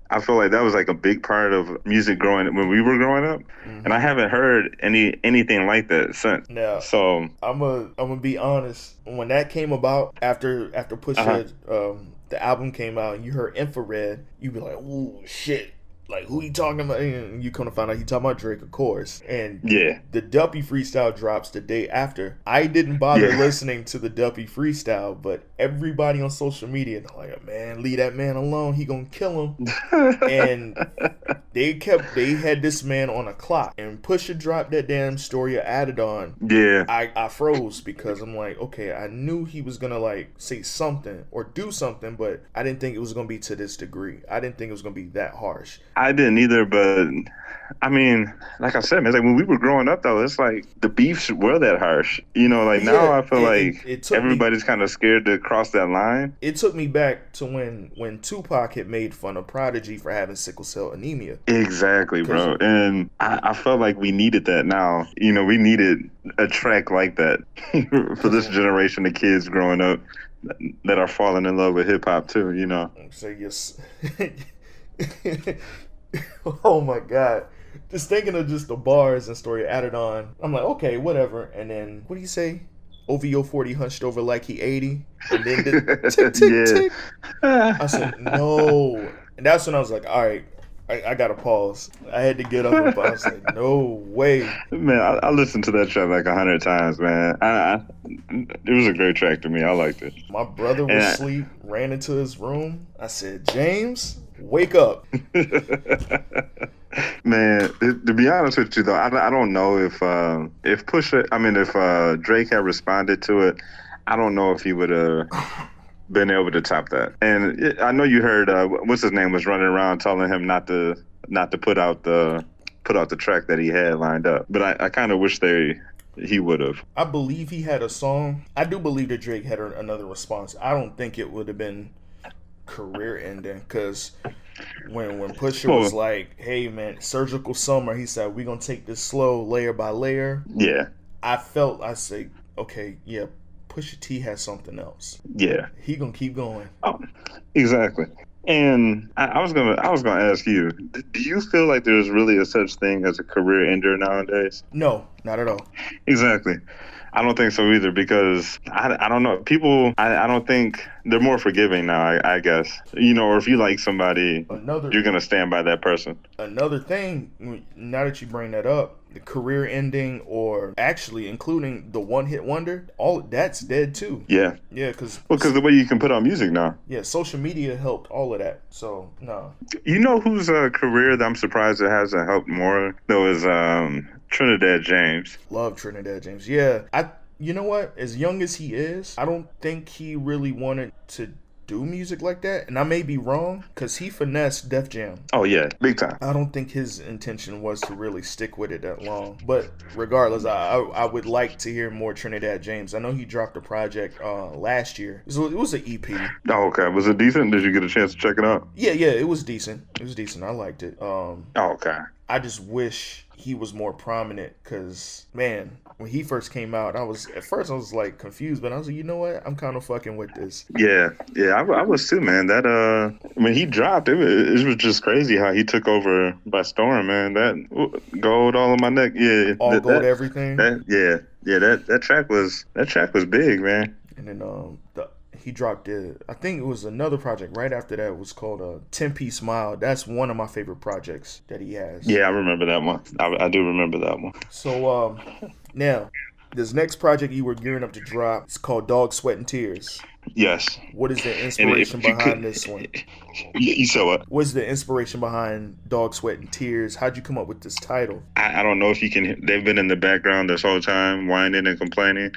I feel like that was like a big part of music growing when we were growing up, and I haven't heard any anything like that since. Now, So I'm a I'm gonna be honest. When that came about after after Pusha um the album came out and you heard Infrared, you'd be like, "Ooh, shit!" Like who he talking about? And you come to find out he talking about Drake, of course. And yeah, the Duppy freestyle drops the day after. I didn't bother Yeah. listening to the Duppy freestyle, but everybody on social media they're like, "Man, leave that man alone. He gonna kill him." and they kept they had this man on a clock and Pusha dropped that damn story of Adidon. Yeah. I, I froze because I'm like, okay, I knew he was gonna like say something or do something, but I didn't think it was gonna be to this degree. I didn't think it was gonna be that harsh. I didn't either, but I mean, like I said, man, it's like when we were growing up though, it's like the beefs were that harsh. You know, like now I feel it- like it- it everybody's kind of scared to cross that line. It took me back to when when Tupac had made fun of Prodigy for having sickle cell anemia. Exactly, bro. And I, I felt like we needed that now. You know, we needed a track like that for this generation of kids growing up that are falling in love with hip hop too. You know. So yes. oh my god. Just thinking of just the bars and story of Adidon. I'm like, okay, whatever. And then what do you say? OVO 40 hunched over like he 80. And then the tick, tick, Yeah. tick. I said, no. And that's when I was like, all right, I, I gotta pause. I had to get up and I was like, no way. Man, I, I listened to that track like a hundred times, man. I, I, it was a great track to me. I liked it. My brother was asleep, ran into his room. I said, James, wake up. Man, to be honest with you though, I, I don't know if uh, if Pusha, I mean, if uh, Drake had responded to it, I don't know if he would have been able to top that. And it, I know you heard uh, what's his name was running around telling him not to not to put out the put out the track that he had lined up. But I, I kind of wish they he would have. I believe he had a song. I do believe that Drake had a- another response. I don't think it would have been career ending because when when Pusha was like, "Hey man, surgical summer," he said, "We gonna take this slow, layer by layer." Yeah, I felt I say, "Okay, yeah, Pusha T has something else. yeah. He gonna keep going." Oh, exactly. And I, I was gonna, I was gonna ask you, do you feel like there's really a such thing as a career ender nowadays? No, not at all. Exactly. I don't think so either because I, I don't know. People, I, I don't think they're more forgiving now, I, I guess. You know, or if you like somebody, Another you're going to stand by that person. another thing. Now that you bring that up, the career ending, or actually including the one hit wonder, all that's dead too. Yeah. Yeah, because Well, because the way you can put on music now. yeah, social media helped all of that. So no, You know whose uh, career that I'm surprised it hasn't helped more? Though is um, Trinidad James. love Trinidad James. Yeah, I. You know what? As young as he is, I don't think he really wanted to do music like that. And I may be wrong because he finessed Def Jam. Oh, yeah. Big time. I don't think his intention was to really stick with it that long. But regardless, I I, I would like to hear more Trinidad James. I know he dropped a project uh, last year. So it was an EP. Oh, okay. Was it decent? Did you get a chance to check it out? Yeah, yeah, it was decent. It was decent. I liked it. Um, Oh, okay. I just wish he was more prominent because man, when he first came out, I was at first I was like confused, but I was like, you know what? I'm kind of fucking with this. Yeah, yeah, I, I was too, man. That uh, when he dropped, it was, it was just crazy how he took over by storm, man. That gold all on my neck, yeah. All that, gold, that, everything. that- yeah, yeah. That that track was that track was big, man. and then um, the, he dropped it. I think it was another project right after that. Was called a uh, 10 Piece Mild. That's one of my favorite projects that he has. Yeah, I remember that one. I, I do remember that one. So um, now this next project you were gearing up to drop is called Dog Sweat and Tears. Yes. What is the inspiration behind could- this one? You, you saw what? What's the inspiration behind Dog Sweat and Tears? How'd you come up with this title? I, I don't know if you can. They've been in the background this whole time, whining and complaining.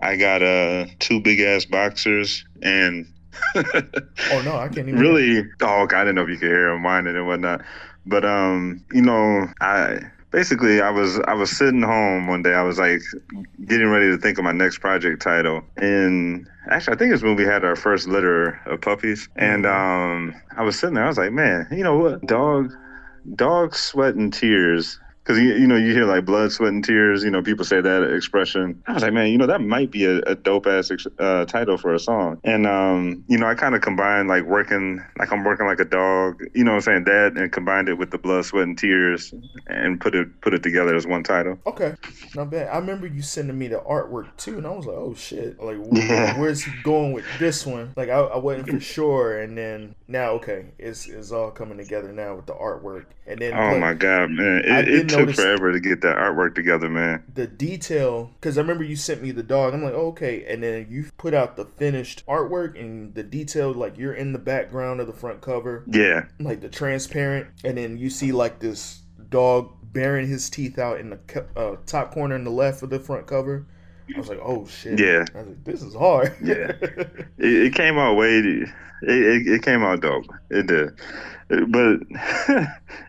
I got uh two big ass boxers and. Oh no, I can't even. really oh i didn't know if you could hear them whining and whatnot but um you know i basically i was i was sitting home one day. I was like getting ready to think of my next project title. And actually i think it's when we had our first litter of puppies. And um i was sitting there. I was like man you know what? Dog dog sweat and tears because you, you know you hear like blood sweat and tears you know people say that expression i was like man you know that might be a, a dope ass ex- uh, title for a song and um you know i kind of combined like working like i'm working like a dog you know what i'm saying that and combined it with the blood sweat and tears and put it put it together as one title Okay, not bad. I remember you sending me the artwork too, and I was like, "Oh shit! Like, where's he going with this one?" Like, I, I wasn't for sure, and then now, okay, it's it's all coming together now with the artwork, and then oh my god man I it, didn't it noticed forever to get that artwork together, man. the detail because I remember you sent me the dog. I'm like, okay, and then you put out the finished artwork and the detail, like you're in the background of the front cover, Yeah, like the transparent, and then you see like this dog baring his teeth out in the uh, top corner in the left of the front cover. I was like, oh shit. Yeah. I was like, this is hard. Yeah. it, it came out way. It, it, it came out dope. It did. But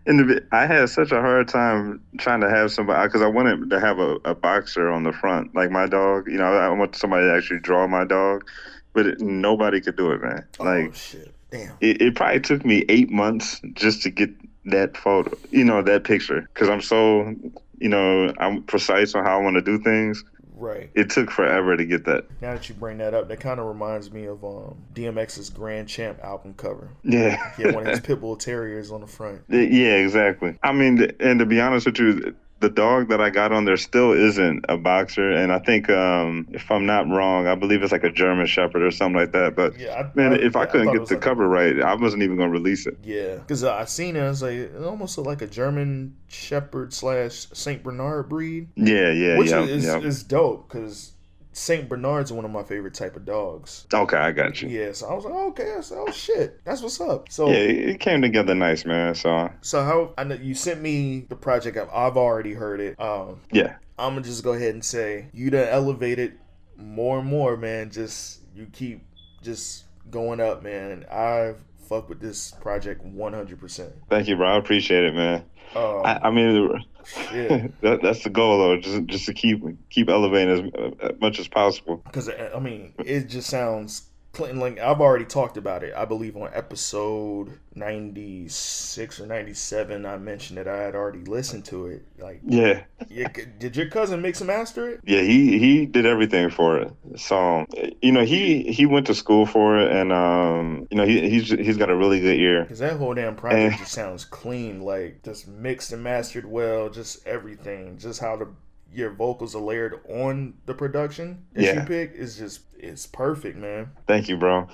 in the, I had such a hard time trying to have somebody because I wanted to have a, a boxer on the front, like my dog. You know, I want somebody to actually draw my dog, but it, nobody could do it, man. oh Like shit. Damn. it, it probably took me eight months just to get that photo, you know, that picture, because I'm so, you know, I'm precise on how I want to do things. Right. It took forever to get that. Now that you bring that up, that kind of reminds me of um, DMX's Grand Champ album cover. Yeah. He had one of his pit bull terriers on the front. Yeah, exactly. I mean, and to be honest with you, the dog that I got on there still isn't a boxer, and I think, um, if I'm not wrong, I believe it's like a German Shepherd or something like that. But Yeah, I, man, if I couldn't it get the like- cover right, I wasn't even gonna release it. Yeah, because I seen it. I was like, it almost looked like a German Shepherd slash Saint Bernard breed, Yeah, yeah, which yeah, is, yeah. is dope because Saint Bernard's one of my favorite type of dogs. Okay, I got you. Yeah, so I was like, okay, I said, oh shit, that's what's up. So, Yeah, it came together nice, man. So so how I know you sent me the project. I've, I've already heard it. Um, yeah, I'm gonna just go ahead and say you done elevated more and more, man. Just you keep just going up, man. And I fuck with this project 100. percent thank you, bro. I appreciate it, man. Um, I, I mean, shit. that, that's the goal, though. Just just to keep keep elevating as, as much as possible. because I mean, it just sounds Clinton. Like I've already talked about it. I believe on episode ninety six or ninety seven, I mentioned that I had already listened to it. Like, Yeah, your, did your cousin mix and master it? yeah. He he did everything for it. So you know, he he went to school for it, and um, you know, he he's he's got a really good ear. Because that whole damn project Eh. just sounds clean. Like just mixed and mastered well. Just everything. Just how the your vocals are layered on the production that Yeah. you pick is just it's perfect, man. Thank you, bro.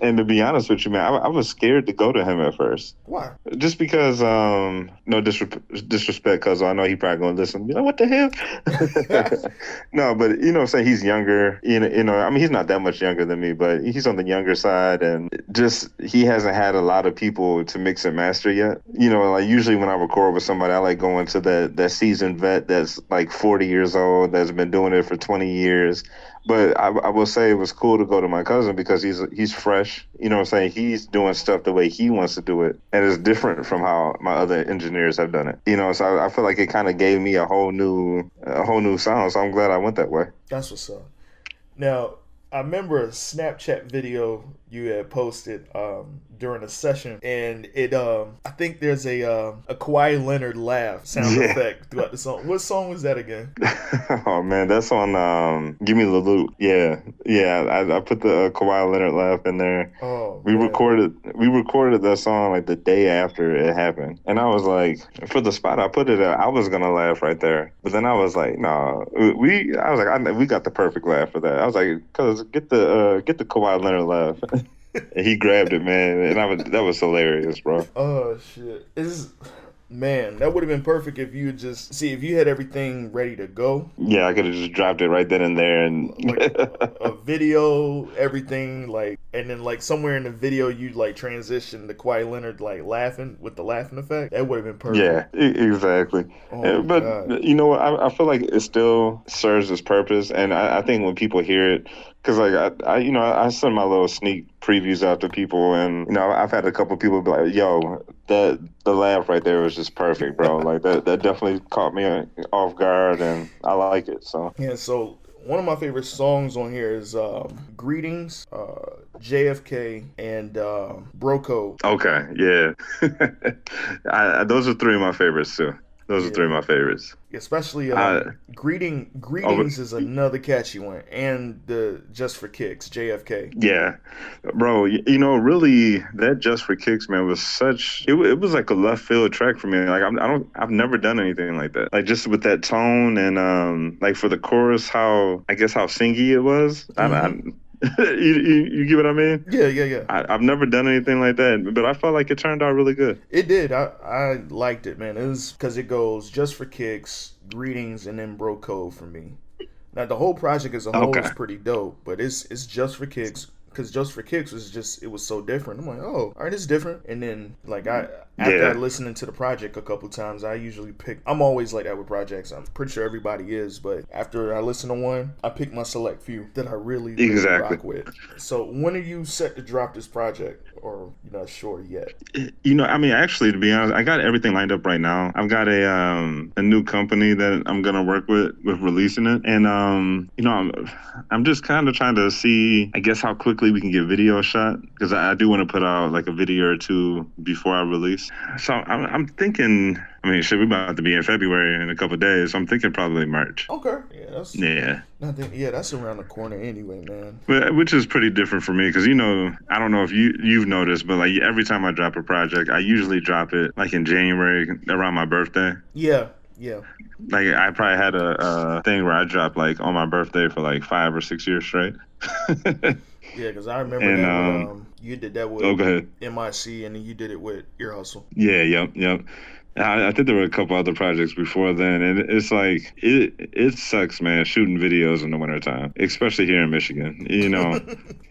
And to be honest with you, man, I, I was scared to go to him at first. Why? Just because, um, no disre- disrespect, cause I know he probably gonna listen. Be like, what the hell? no, but you know, what I'm saying he's younger. You know, you know, I mean, he's not that much younger than me, but he's on the younger side, and just he hasn't had a lot of people to mix and master yet. You know, like usually when I record with somebody, I like going to that that seasoned vet that's like 40 years old, that's been doing it for 20 years. But I, I will say it was cool to go to my cousin because he's he's fresh. You know what I'm saying? He's doing stuff the way he wants to do it. And it's different from how my other engineers have done it. You know, so I, I feel like it kind of gave me a whole new a whole new sound. So I'm glad I went that way. That's what's up. Now, I remember a Snapchat video you had posted um, during a session, and it um, I think there's a um, a Kawhi Leonard laugh sound Yeah. effect throughout the song. What song was that again? oh man, that's on um Give Me the Loot. Yeah. Yeah, I, I put the uh, Kawhi Leonard laugh in there. Oh, We man. recorded we recorded that song like the day after it happened, and I was like, for the spot I put it at, I was gonna laugh right there, but then I was like, nah, we. I was like, I, we got the perfect laugh for that. I was like, cause get the uh, get the Kawhi Leonard laugh, he grabbed it, man, and I was that was hilarious, bro. Oh shit! It's man, that would have been perfect if you just see if you had everything ready to go, Yeah, I could have just dropped it right then and there, and like a video, everything like, and then like somewhere in the video you like transition to Kawhi Leonard like laughing with the laughing effect. That would have been perfect. Yeah, exactly. Oh, but God. you know what? I, I feel like it still serves its purpose, and I, I think when people hear it, because like I, I, you know, I send my little sneak previews out to people, and you know, I've had a couple people be like, "Yo, that the laugh right there was just perfect, bro. like that, that definitely caught me off guard, and I like it." So Yeah, so one of my favorite songs on here is um, "Greetings," uh, JFK, and uh, Bro Code. okay, yeah, I, I, those are three of my favorites too. Those are three of my favorites. Especially uh, Uh, greeting greetings is another catchy one, and the just for kicks JFK. Yeah, bro. You know, really, that just for kicks, man, was such. It, it was like a left field track for me. Like I'm, I don't, I've never done anything like that. Like just with that tone and um, like for the chorus, how I guess how singy it was. I, I, you, you, you get what I mean? Yeah, yeah, yeah. I, I've never done anything like that, but I felt like it turned out really good. It did. I I liked it, man. It was because it goes just for kicks, greetings, and then bro code for me. Now the whole project as a whole Okay. is pretty dope, but it's it's just for kicks. Cause just for kicks was just it was so different. I'm like, oh, all right, it's different. And then like I after Yeah. I listening to the project a couple times, I usually pick. I'm always like that with projects. I'm pretty sure everybody is, but after I listen to one, I pick my select few that I really, really Exactly. rock with. So when are you set to drop this project, or you're not sure yet? You know, I mean, actually, to be honest, I got everything lined up right now. I've got a um a new company that I'm gonna work with with releasing it, and um, you know, I'm I'm just kind of trying to see, I guess, how quickly we can get video shot because I, I do want to put out like a video or two before I release. So I'm I'm thinking, I mean, shit, we about to be in February in a couple of days, so I'm thinking probably March. Okay, yeah, that's Yeah. Nothing. Yeah, that's around the corner anyway, man. But which is pretty different for me because you know I don't know if you you've noticed, but like every time I drop a project, I usually drop it like in January around my birthday. Yeah, yeah. Like I probably had a, a thing where I dropped like on my birthday for like five or six years straight. Yeah, because I remember And, that when, um, um, you did that with oh. MIC, and then you did it with Ear Hustle. Yeah, yep, yep. I, I think there were a couple other projects before then, and it's like it it sucks, man, shooting videos in the wintertime, especially here in Michigan. You know,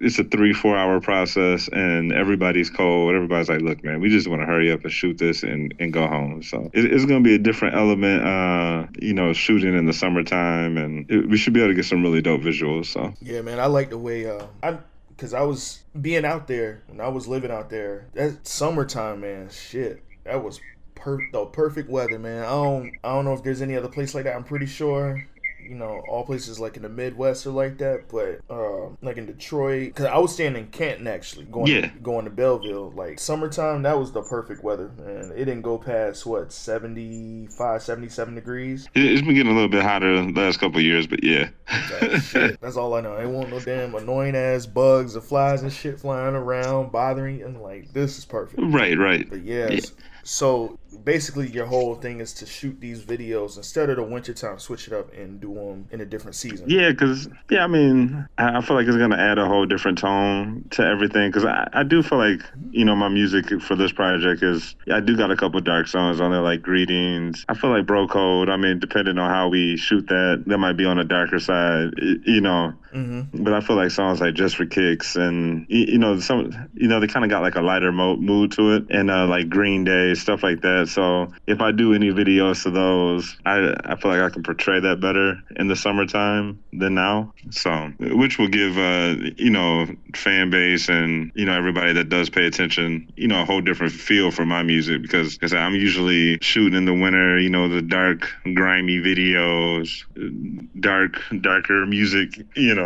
it's a three four hour process, and everybody's cold. Everybody's like, "Look, man, we just want to hurry up and shoot this and, and go home." So it, it's going to be a different element, uh, you know, shooting in the summertime, and it, we should be able to get some really dope visuals. So Yeah, man, I like the way uh, I, because I was being out there when I was living out there. That summertime, man, shit, that was per the perfect weather, man. I don't, I don't know if there's any other place like that. I'm pretty sure. You know, all places like in the Midwest are like that, but uh, like in Detroit, because I was staying in Canton actually, going Yeah. going to Belleville. Like summertime, that was the perfect weather, and it didn't go past what 75, 77 degrees. it, it's been getting a little bit hotter the last couple of years, but yeah. That. That's all I know. I want no damn annoying ass bugs or flies and shit flying around bothering you. I'm like, this is perfect. right, right. But yes. So basically, your whole thing is to shoot these videos instead of the wintertime, switch it up and do them in a different season. Yeah, because yeah, I mean, I, feel like it's gonna add a whole different tone to everything. Because I, I do feel like you know my music for this project is I do got a couple dark songs on there like Greetings. I feel like Bro Code. I mean, depending on how we shoot that, that might be on the darker side. You know, Mm-hmm. but I feel like songs like Just for Kicks and you know some you know they kind of got like a lighter mo- mood to it and uh, like Green Day stuff like that. So if I do any videos to those, I I feel like I can portray that better in the summertime than now. So which will give uh you know fan base and you know everybody that does pay attention you know a whole different feel for my music because because I'm usually shooting in the winter you know the dark grimy videos, dark darker music you know.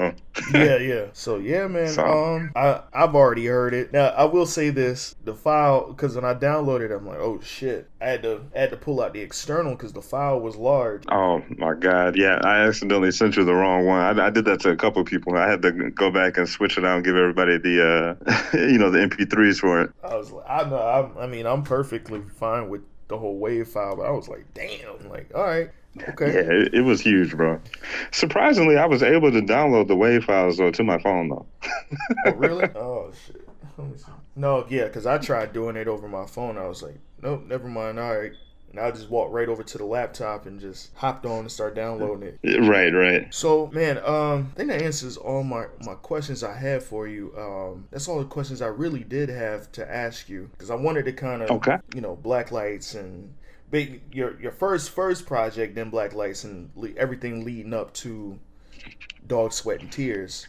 Yeah, yeah. So yeah, man. So- Um, I I've already heard it. Now I will say this: the file, because when I downloaded, it, I'm like, oh shit. I had to I had to pull out the external because the file was large. Oh my God! Yeah, I accidentally sent you the wrong one. I, I did that to a couple of people. I had to go back and switch it out and give everybody the, uh, you know, the MP3s for it. I was like, I know. I, I mean, I'm perfectly fine with the whole WAV file, but I was like, damn. Like, all right, okay. Yeah, it, it was huge, bro. Surprisingly, I was able to download the WAV files though to my phone though. Oh, really? Oh shit. Let me see. No, yeah, because I tried doing it over my phone. I was like, nope, never mind. All right. And I just walked right over to the laptop and just hopped on and started downloading it. right, right. So, man, um, I think that answers all my, my questions I had for you. Um, that's all the questions I really did have to ask you because I wanted to kind of, Okay. you know, black lights and big your your first first project, then black lights and le- everything leading up to dog sweat and tears.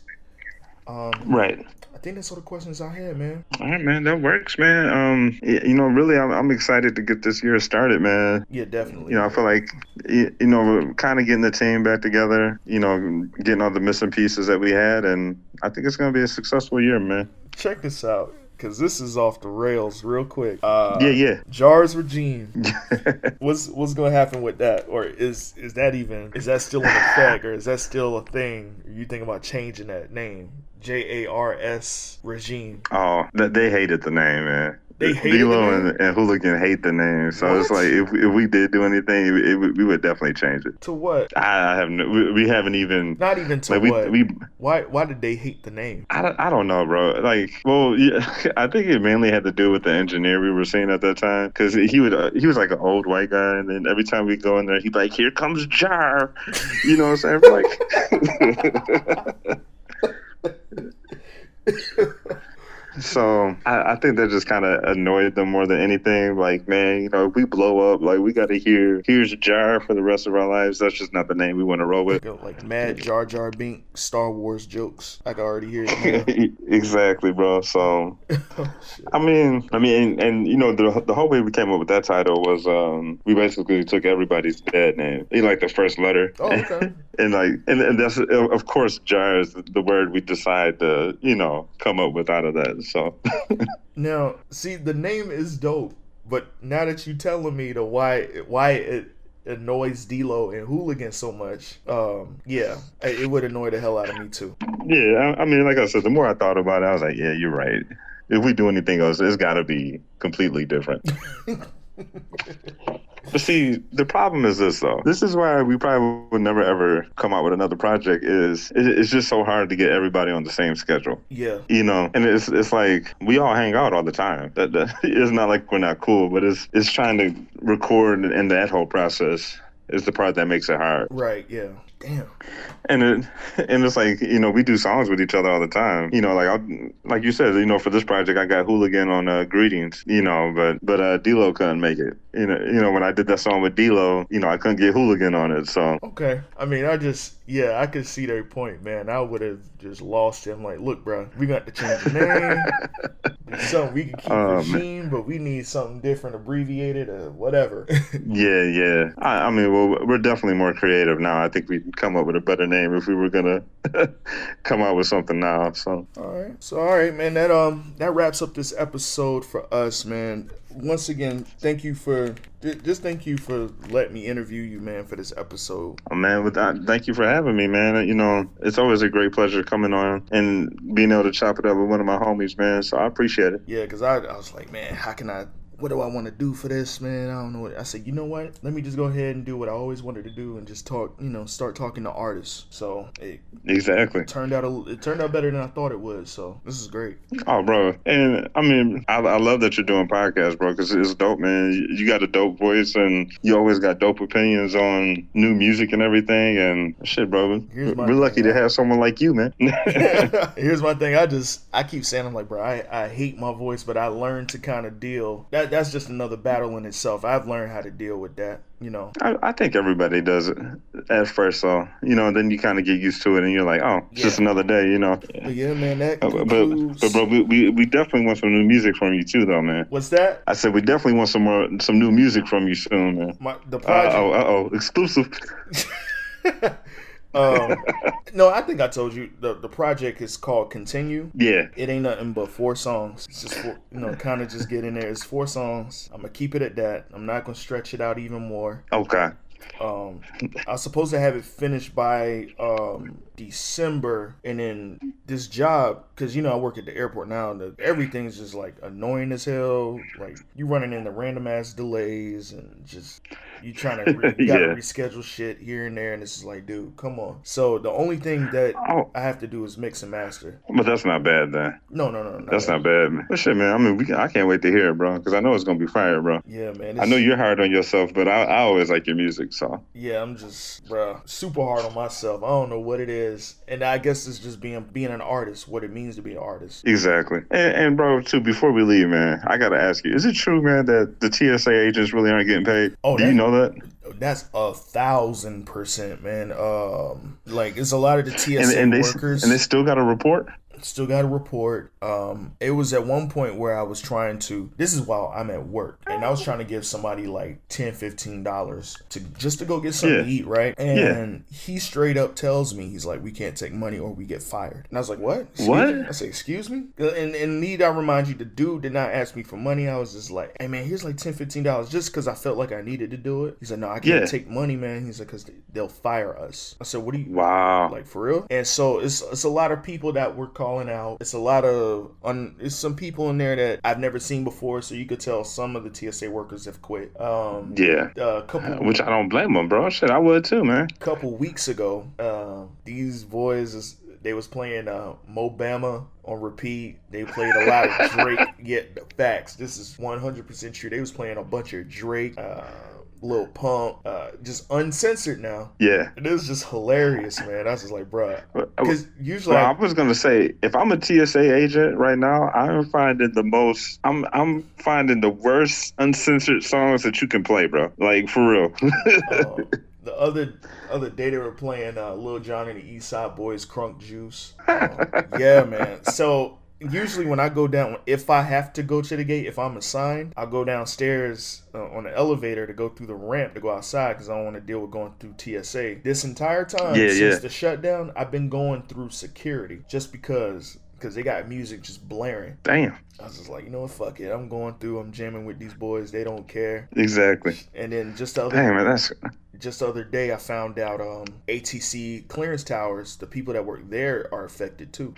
Um, Right. I think that's all the questions I had, man. All right, man. That works, man. Um, you know, really, I'm, I'm excited to get this year started, man. Yeah, definitely. You know, I feel like, you know, we're kind of getting the team back together, you know, getting all the missing pieces that we had. And I think it's going to be a successful year, man. Check this out, because this is off the rails real quick. Uh, yeah, yeah. Jars regime. What's what's gonna happen with that, or is is that even is that still in effect, or is that still a thing? Are you think about changing that name, J A R S regime? oh, they hated the name, man. They hated the D'Lo name? and, and Hooligan hate the name, so it's like if if we did do anything, it, it, we would definitely change it. To what? I have no, we, we haven't even Not even to like we what? we why? Why did they hate the name? I don't, I don't know, bro. Like, well, yeah, I think it mainly had to do with the engineer we were seeing at that time, because he would uh, he was like an old white guy, and then every time we go in there, he'd be like, "Here comes Jar," you know what I'm saying? Like, so I, I think that just kind of annoyed them more than anything. Like, man, you know, if we blow up, like we got to hear here's Jar for the rest of our lives. That's just not the name we want to roll with. Go, Like Mad Jar Jar Bink Star Wars jokes. I can already hear it. exactly, bro. So. oh. I mean, I mean, and, and you know, the the whole way we came up with that title was um, we basically took everybody's bad name, you know, like the first letter. Oh, okay. and like, and, and that's of course, jar is the word we decide to, you know, come up with out of that. So, Now, see, the name is dope, but now that you're telling me the why why it annoys D'Lo and Hooligan so much, um, yeah, it it would annoy the hell out of me too. yeah, I, I mean, like I said, the more I thought about it, I was like, yeah, you're right. If we do anything else, it's got to be completely different. But see, the problem is this though. This is why we probably would never ever come out with another project. Is it's just so hard to get everybody on the same schedule. Yeah, You know, and it's it's like we all hang out all the time. That, that it's not like we're not cool, but it's it's trying to record and that whole process is the part that makes it hard. right. Yeah. Damn. And it and it's like you know we do songs with each other all the time. You know, like I like you said, you know, for this project I got Hooligan on uh, Greetings. You know, but but uh, D'Lo couldn't make it. You know, you know when I did that song with D'Lo, you know I couldn't get Hooligan on it. So Okay. I mean, I just yeah, I could see their point, man. I would have just lost him. Like, look, bro, we got to change the name. Something we can keep Oh, man. regime, but we need something different, abbreviated, or whatever. yeah, yeah. I, I mean, well, we're definitely more creative now. I think we can come up with a better name if we were gonna come out with something now. So All right. So all right, man. That um that wraps up this episode for us, man. Once again, thank you for just thank you for letting me interview you, man, for this episode. Oh, man, with that, thank you for having me, man. You know, it's always a great pleasure coming on and being able to chop it up with one of my homies, man. So I appreciate it. Yeah, cause I I was like, man, how can I? What do I want to do for this, man? I don't know. What, I said, you know what? Let me just go ahead and do what I always wanted to do, and just talk. You know, start talking to artists. So it Exactly. turned out a, it turned out better than I thought it would. So this is great. Oh, bro. And I mean, I, I love that you're doing podcasts, bro, because it's dope, man. You, you got a dope voice and you always got dope opinions on new music and everything. And shit, bro. Here's my We're lucky thing, to have someone like you, man. Here's my thing. I just I keep saying I'm like, bro, I, I hate my voice, but I learned to kind of deal. That that's just another battle in itself. I've learned how to deal with that. You know. I, I think everybody does it at first, so you know, then you kind of get used to it, and you're like, oh, it's just another day, you know. But yeah, man, that Uh, But but bro, we, we we definitely want some new music from you too, though, man. What's that? I said we definitely want some more some new music from you soon, man. My the project. oh, uh oh, exclusive. um, no, I think I told you the the project is called Continue. Yeah, It ain't nothing but four songs. It's just four, you know, kind of just get in there. It's four songs. I'm gonna keep it at that. I'm not gonna stretch it out even more. okay. Um, I was supposed to have it finished by um, December, and then this job, because you know I work at the airport now, and the, everything's just like annoying as hell. Like you running into random ass delays, and just you trying to re- gotta reschedule shit here and there, and it's just like, dude, come on. So the only thing that Oh, I have to do is mix and master. but that's not bad then. No, no, no, no. That's not bad, man. But shit, man. I mean, we can, I can't wait to hear it, bro, because I know it's gonna be fire, bro. Yeah, man. I know you're hard on yourself, but I, I always like your music, so Yeah, I'm just, bro, super hard on myself. I don't know what it is, and I guess it's just being being an artist, what it means to be an artist. exactly. And, and bro, too, before we leave, man, I gotta ask you: Is it true, man, that the TSA agents really aren't getting paid? Oh, Do that- you know that? That's a thousand percent, man. Um, like it's a lot of the TSA And, and they workers and they still got a report. still got a report. Um, it was at one point where I was trying to. This is while I'm at work, and I was trying to give somebody like 10 dollars to just to go get something to eat, right? And he straight up tells me he's like, "We can't take money or we get fired." And I was like, "What? Excuse What? me?" I say, "Excuse me." And and need I remind you, the dude did not ask me for money. I was just like, "Hey man, here's like 10 dollars just because I felt like I needed to do it." He's like, "No, I can't Yeah. take money, man." He's like, "Cause they'll fire us." I said, "What do you?" Wow. like for real and so it's it's a lot of people that we're calling out. It's a lot of un. It's some people in there that I've never seen before, so you could tell some of the TSA workers have quit. Um, Yeah. a couple Which I don't blame them, bro. Shit, I would too, man. A couple weeks ago, uh, these boys is, they was playing uh, Mo Bamba on repeat. They played a lot of Drake. Get yeah, facts. This is one hundred percent true. They was playing a bunch of Drake, uh, Lil Pump, uh, just uncensored now. Yeah. It is just hilarious, man. I was just like, bruh. Well, Because usually, Well, I I, was gonna say, if I'm a TSA agent right now, I'm finding the most. I'm I'm finding the worst uncensored songs that you can play, bro. Like for real. uh, the other other day they were playing uh, Lil Jon and the East Side Boys Crunk Juice. Um, yeah, man. So usually when I go down, if I have to go to the gate, if I'm assigned, I'll go downstairs uh, on the elevator to go through the ramp to go outside because I don't want to deal with going through TSA. This entire time Yeah, since yeah. the shutdown, I've been going through security just because. Because they got music just blaring. Damn. I was just like, you know what, fuck it. I'm going through, I'm jamming with these boys. They don't care. Exactly. And then just the other Damn, man, that's just the other day I found out um ATC clearance towers, the people that work there are affected too.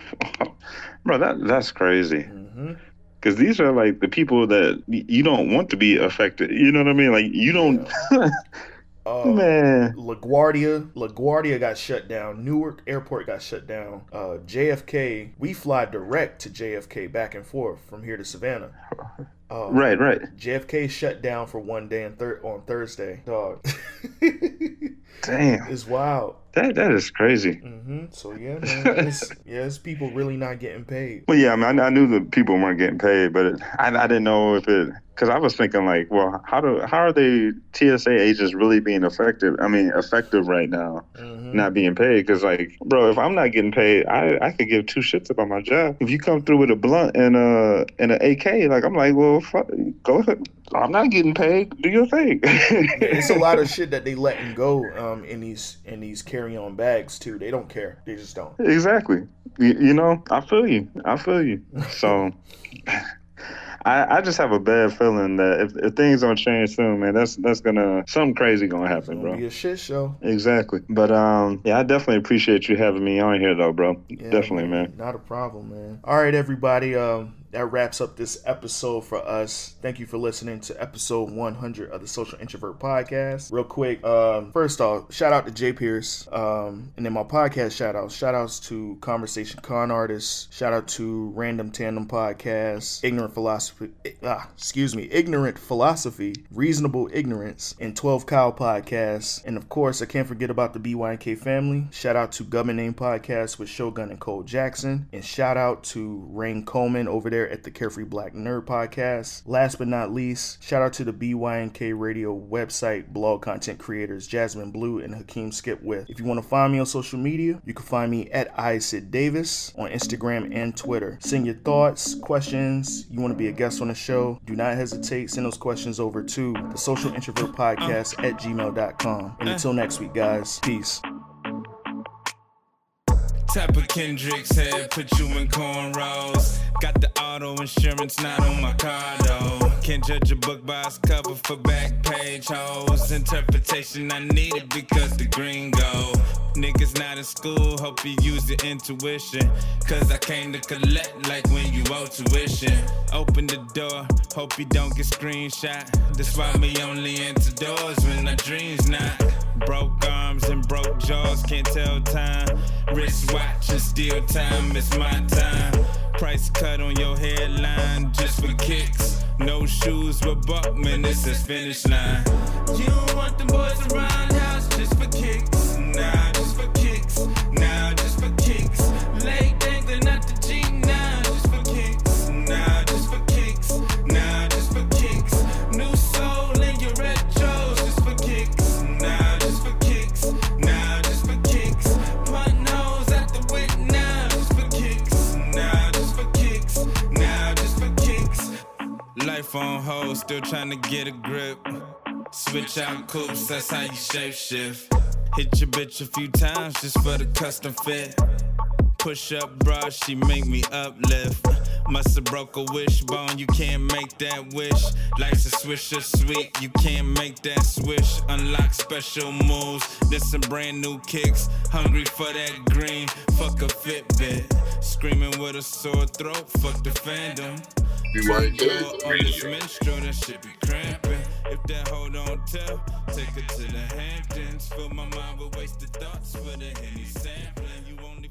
bro. That that's crazy. hmm Because these are like the people that you don't want to be affected. You know what I mean? Like you don't. Uh, man. LaGuardia, LaGuardia got shut down. Newark Airport got shut down. Uh, JFK, we fly direct to JFK back and forth from here to Savannah. Uh, Right. Right. JFK shut down for one day and thir- on Thursday. Dog, Damn. it's wild. That that is crazy. hmm So yeah, man, it's, yeah, it's people really not getting paid. Well, yeah, I mean, I, I knew the people weren't getting paid, but it, I, I didn't know if it because I was thinking like, well, how do how are they TSA agents really being effective? I mean, effective right now, Mhm. not being paid? Because like, bro, if I'm not getting paid, I I could give two shits about my job. If you come through with a blunt and a and an AK, like I'm like, well, fuck, go ahead. I'm not getting paid. Do your thing. it's a lot of shit that they letting go um, in these in these carry on bags too. They don't care. They just don't. Exactly. You, you know, I feel you. I feel you. So, I, I just have a bad feeling that if, if things don't change soon, man, that's that's gonna something crazy gonna happen, gonna bro. be a shit show. Exactly. But um, yeah, I definitely appreciate you having me on here, though, bro. Yeah, definitely, man. Not a problem, man. All right, everybody. Um, that wraps up this episode for us. Thank you for listening to episode 100 of the Social Introvert Podcast. Real quick, um, first off, shout out to J. Pierce. Um, and then my podcast shout outs. Shout outs to Conversation Con Artists. Shout out to Random Tandem Podcast, Ignorant Philosophy, ah, excuse me, Ignorant Philosophy, Reasonable Ignorance, and 12 Cow Podcast. And of course, I can't forget about the BYNK family. Shout out to Government Name Podcast with Shogun and Cole Jackson. And shout out to Rain Coleman over there at the Carefree Black Nerd Podcast. Last but not least, shout out to the BYNK Radio website blog content creators Jasmine Blue and Hakeem Skip with. If you want to find me on social media, you can find me at iSid Davis on Instagram and Twitter. Send your thoughts, questions, you want to be a guest on the show, do not hesitate. Send those questions over to the social introvert podcast at gmail.com. And eh. until next week, guys, peace. Type of Kendrick's head, put you in cornrows. Got the auto insurance, not on my car though. Can't judge a book by its cover for back page hoes. Interpretation I need it because the gringo. Niggas not in school, hope you use your intuition. Cause I came to collect like when you owe tuition. Open the door, hope you don't get screenshot. That's why me only enter doors when I dreams not. Broke arms and broke jaws, can't tell time. Wrist watch and steal time, it's my time. Price cut on your headline just for kicks. No shoes but Buckman, this is finish line. You don't want the boys around house just for kicks. Life on hold, still trying to get a grip. Switch out coops, that's how you shape shift. Hit your bitch a few times just for the custom fit. Push up bra, she make me uplift. Must have broke a wishbone, you can't make that wish. Life's a swisher sweet, you can't make that swish. Unlock special moves, then some brand new kicks. Hungry for that green, fuck a Fitbit. Screaming with a sore throat, fuck the fandom. Be like Go on this minstrel, that shit be cramping. If that hoe don't tell, take her to the Hamptons. Fill my mind with wasted thoughts for the Henny sampling. You only